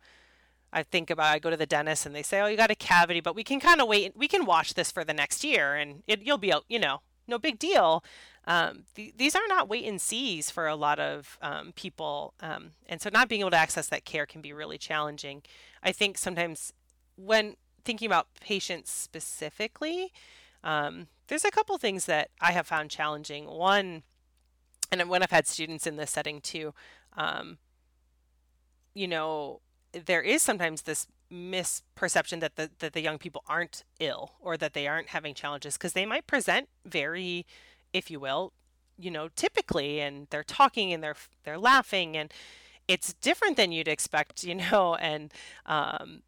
I think about I go to the dentist and they say, "Oh, you got a cavity, but we can kind of wait. We can watch this for the next year, and it, you'll be, you know, no big deal." Um, th- these are not wait and sees for a lot of um, people, um, and so not being able to access that care can be really challenging. I think sometimes when thinking about patients specifically, um, there's a couple things that I have found challenging. One and when I've had students in this setting too, um, you know, there is sometimes this misperception that the that the young people aren't ill or that they aren't having challenges because they might present very, if you will, you know, typically, and they're talking and they're they're laughing and it's different than you'd expect, you know, and um,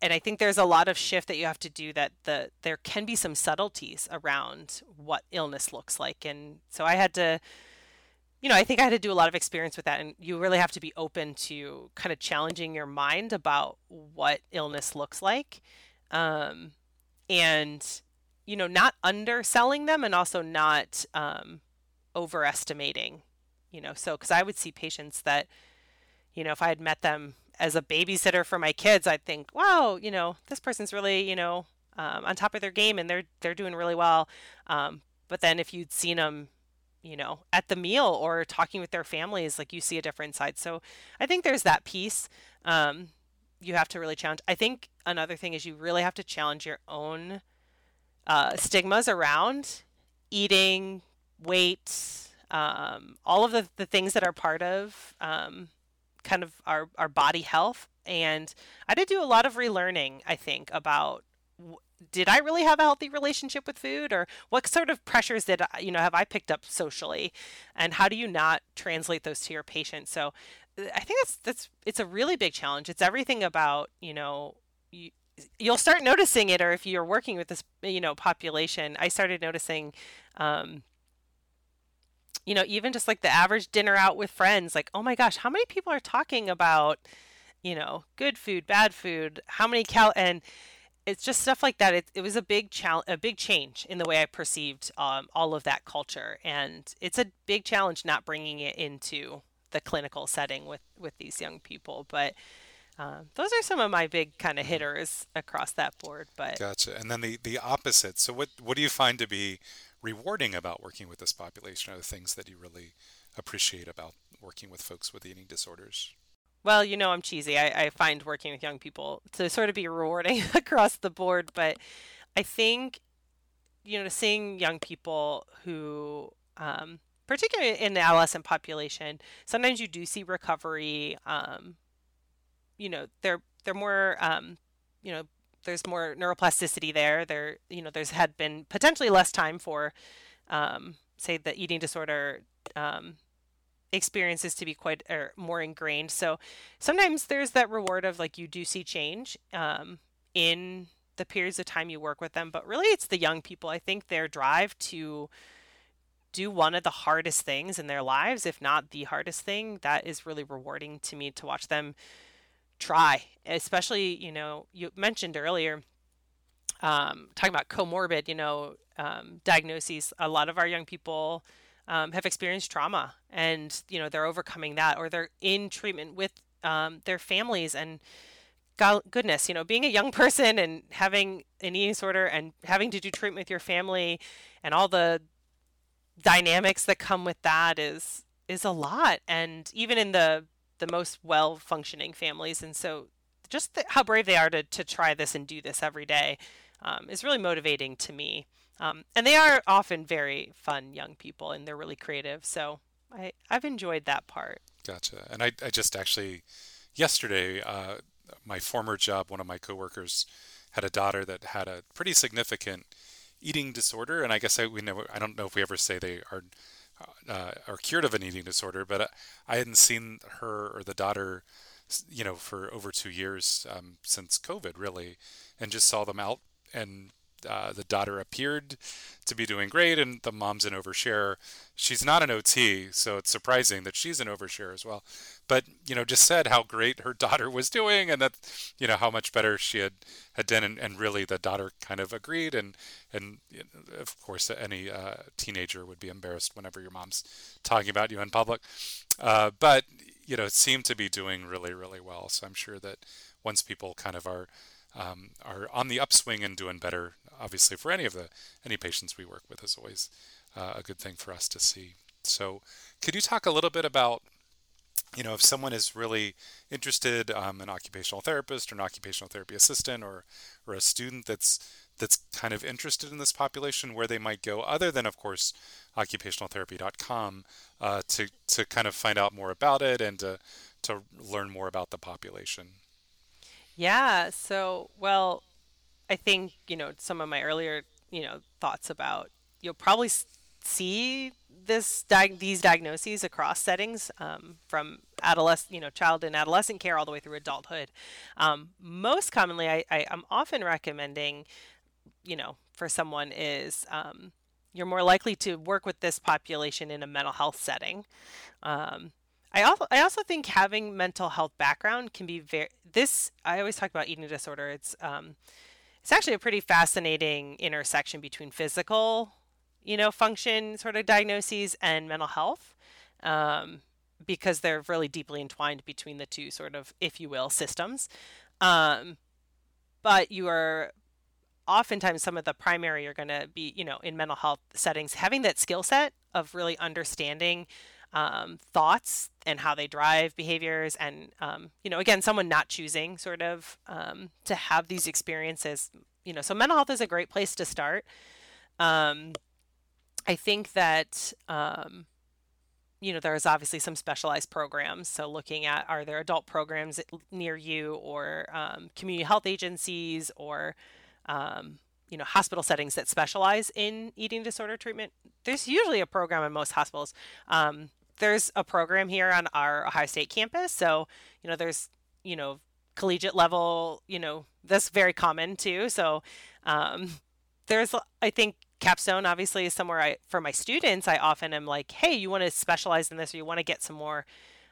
and I think there's a lot of shift that you have to do that the there can be some subtleties around what illness looks like, and so I had to you know, I think I had to do a lot of experience with that. And you really have to be open to kind of challenging your mind about what illness looks like. Um, and, you know, not underselling them and also not um, overestimating, you know. So, because I would see patients that, you know, if I had met them as a babysitter for my kids, I'd think, wow, you know, this person's really, you know, um, on top of their game and they're they're doing really well. Um, but then if you'd seen them, you know, at the meal or talking with their families, like you see a different side. So I think there's that piece. Um, you have to really challenge. I think another thing is you really have to challenge your own uh, stigmas around eating, weight, um, all of the, the things that are part of um, kind of our, our body health. And I did do a lot of relearning, I think, about did I really have a healthy relationship with food? Or what sort of pressures did you know have I picked up socially? And how do you not translate those to your patient so I think that's that's it's a really big challenge. It's everything about you know you, you'll start noticing it or if you're working with this you know population I started noticing um, you know even just like the average dinner out with friends like oh my gosh how many people are talking about you know good food bad food? How many cal and it's just stuff like that. It, it was a big challenge, a big change in the way I perceived um, all of that culture, and it's a big challenge not bringing it into the clinical setting with with these young people. But uh, those are some of my big kind of hitters across that board. But gotcha. And then the the opposite. So what what do you find to be rewarding about working with this population? Are the things that you really appreciate about working with folks with eating disorders? Well, you know, I'm cheesy. I, I find working with young people to sort of be rewarding across the board, but I think, you know, seeing young people who, um, particularly in the adolescent population, sometimes you do see recovery. Um, you know, they're they're more, um, you know, there's more neuroplasticity there. There, you know, there's had been potentially less time for, um, say, the eating disorder um, experiences to be quite or more ingrained. So sometimes there's that reward of like you do see change um, in the periods of time you work with them, but really it's the young people. I think their drive to do one of the hardest things in their lives, if not the hardest thing, that is really rewarding to me to watch them try. Especially, you know, you mentioned earlier um, talking about comorbid, you know, um, diagnoses. A lot of our young people um, have experienced trauma and you know they're overcoming that or they're in treatment with um, their families and God, goodness you know being a young person and having an eating disorder and having to do treatment with your family and all the dynamics that come with that is is a lot. And even in the the most well functioning families and so just the, how brave they are to, to try this and do this every day um, is really motivating to me um, and they are often very fun young people and they're really creative. So I, I've enjoyed that part. Gotcha. And I, I just actually, yesterday, uh, my former job, one of my coworkers had a daughter that had a pretty significant eating disorder. And I guess I, we never, I don't know if we ever say they are, uh, are cured of an eating disorder, but I hadn't seen her or the daughter, you know, for over two years um, since COVID really, and just saw them out and uh, the daughter appeared to be doing great, and the mom's an overshare. She's not an OT, so it's surprising that she's an overshare as well. But you know, just said how great her daughter was doing, and that you know how much better she had had done, and, and really the daughter kind of agreed, and and of course any uh, teenager would be embarrassed whenever your mom's talking about you in public, uh, but you know, it seemed to be doing really really well. So I'm sure that once people kind of are um, are on the upswing and doing better. Obviously, for any of the any patients we work with is always uh, a good thing for us to see. So, could you talk a little bit about, you know, if someone is really interested, um, an occupational therapist or an occupational therapy assistant or or a student that's that's kind of interested in this population, where they might go, other than of course occupationaltherapy.com, uh, to to kind of find out more about it and to to learn more about the population. Yeah. So, well, I think, you know, some of my earlier, you know, thoughts about you'll probably see this di- these diagnoses across settings um, from adolescent, you know, child and adolescent care all the way through adulthood. Um, most commonly, I, I, am often recommending, you know, for someone is um, you're more likely to work with this population in a mental health setting. Um, I also I also think having mental health background can be very this I always talk about eating disorder. It's um it's actually a pretty fascinating intersection between physical, you know, function sort of diagnoses and mental health. Um, because they're really deeply entwined between the two sort of, if you will, systems. Um, but you are oftentimes some of the primary are going to be, you know, in mental health settings, having that skill set of really understanding um, thoughts and how they drive behaviors and um, you know again someone not choosing sort of um, to have these experiences you know so mental health is a great place to start. Um, i think that um, you know there's obviously some specialized programs. So looking at are there adult programs near you or um, community health agencies or you know hospital settings that specialize in eating disorder treatment? There's usually a program in most hospitals. Um, there's a program here on our Ohio State campus. So, you know, there's, you know, collegiate level, you know, that's very common too. So, um, there's, I think, capstone obviously is somewhere I, for my students, I often am like, hey, you want to specialize in this or you want to get some more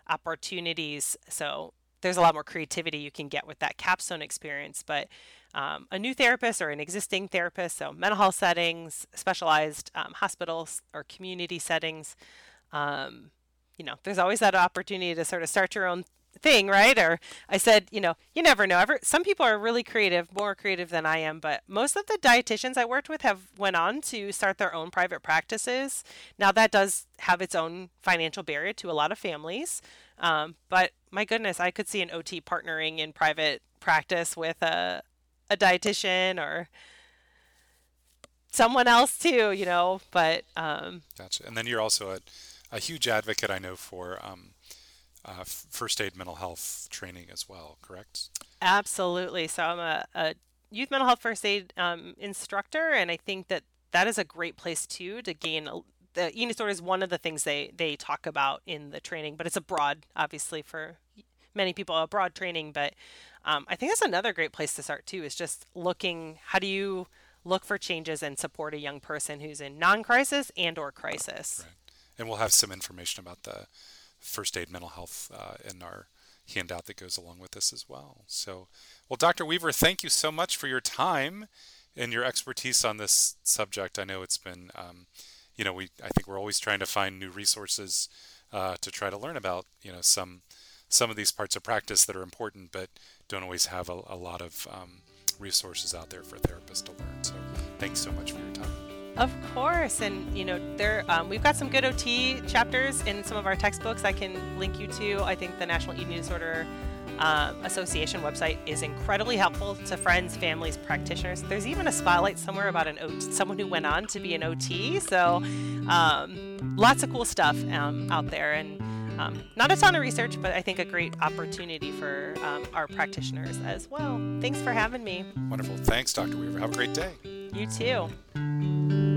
opportunities. So, there's a lot more creativity you can get with that capstone experience. But um, a new therapist or an existing therapist, so mental health settings, specialized um, hospitals or community settings, um, you know, there's always that opportunity to sort of start your own thing, right? Or I said, you know, you never know. Ever, some people are really creative, more creative than I am, but most of the dietitians I worked with have went on to start their own private practices. Now that does have its own financial barrier to a lot of families, um, but my goodness, I could see an OT partnering in private practice with a a dietitian or someone else too, you know. But um, gotcha. And then you're also at a huge advocate, I know, for um, uh, first aid mental health training as well, correct? Absolutely. So I'm a, a youth mental health first aid um, instructor, and I think that that is a great place too to gain. A, the eating disorder is one of the things they they talk about in the training, but it's a broad, obviously for many people, a broad training. But um, I think that's another great place to start too. Is just looking how do you look for changes and support a young person who's in non-crisis and or crisis. Right and we'll have some information about the first aid mental health uh, in our handout that goes along with this as well. So, well, Dr. Weaver, thank you so much for your time and your expertise on this subject. I know it's been, um, you know, we I think we're always trying to find new resources uh, to try to learn about, you know, some some of these parts of practice that are important, but don't always have a, a lot of um, resources out there for therapists to learn. So, thanks so much for your time. Of course, and you know there um, we've got some good OT chapters in some of our textbooks. I can link you to. I think the National Eating Disorder um, Association website is incredibly helpful to friends, families, practitioners. There's even a spotlight somewhere about an OT, someone who went on to be an OT. So um, lots of cool stuff um, out there, and um, not a ton of research, but I think a great opportunity for um, our practitioners as well. Thanks for having me. Wonderful. Thanks, Dr. Weaver. Have a great day. You too.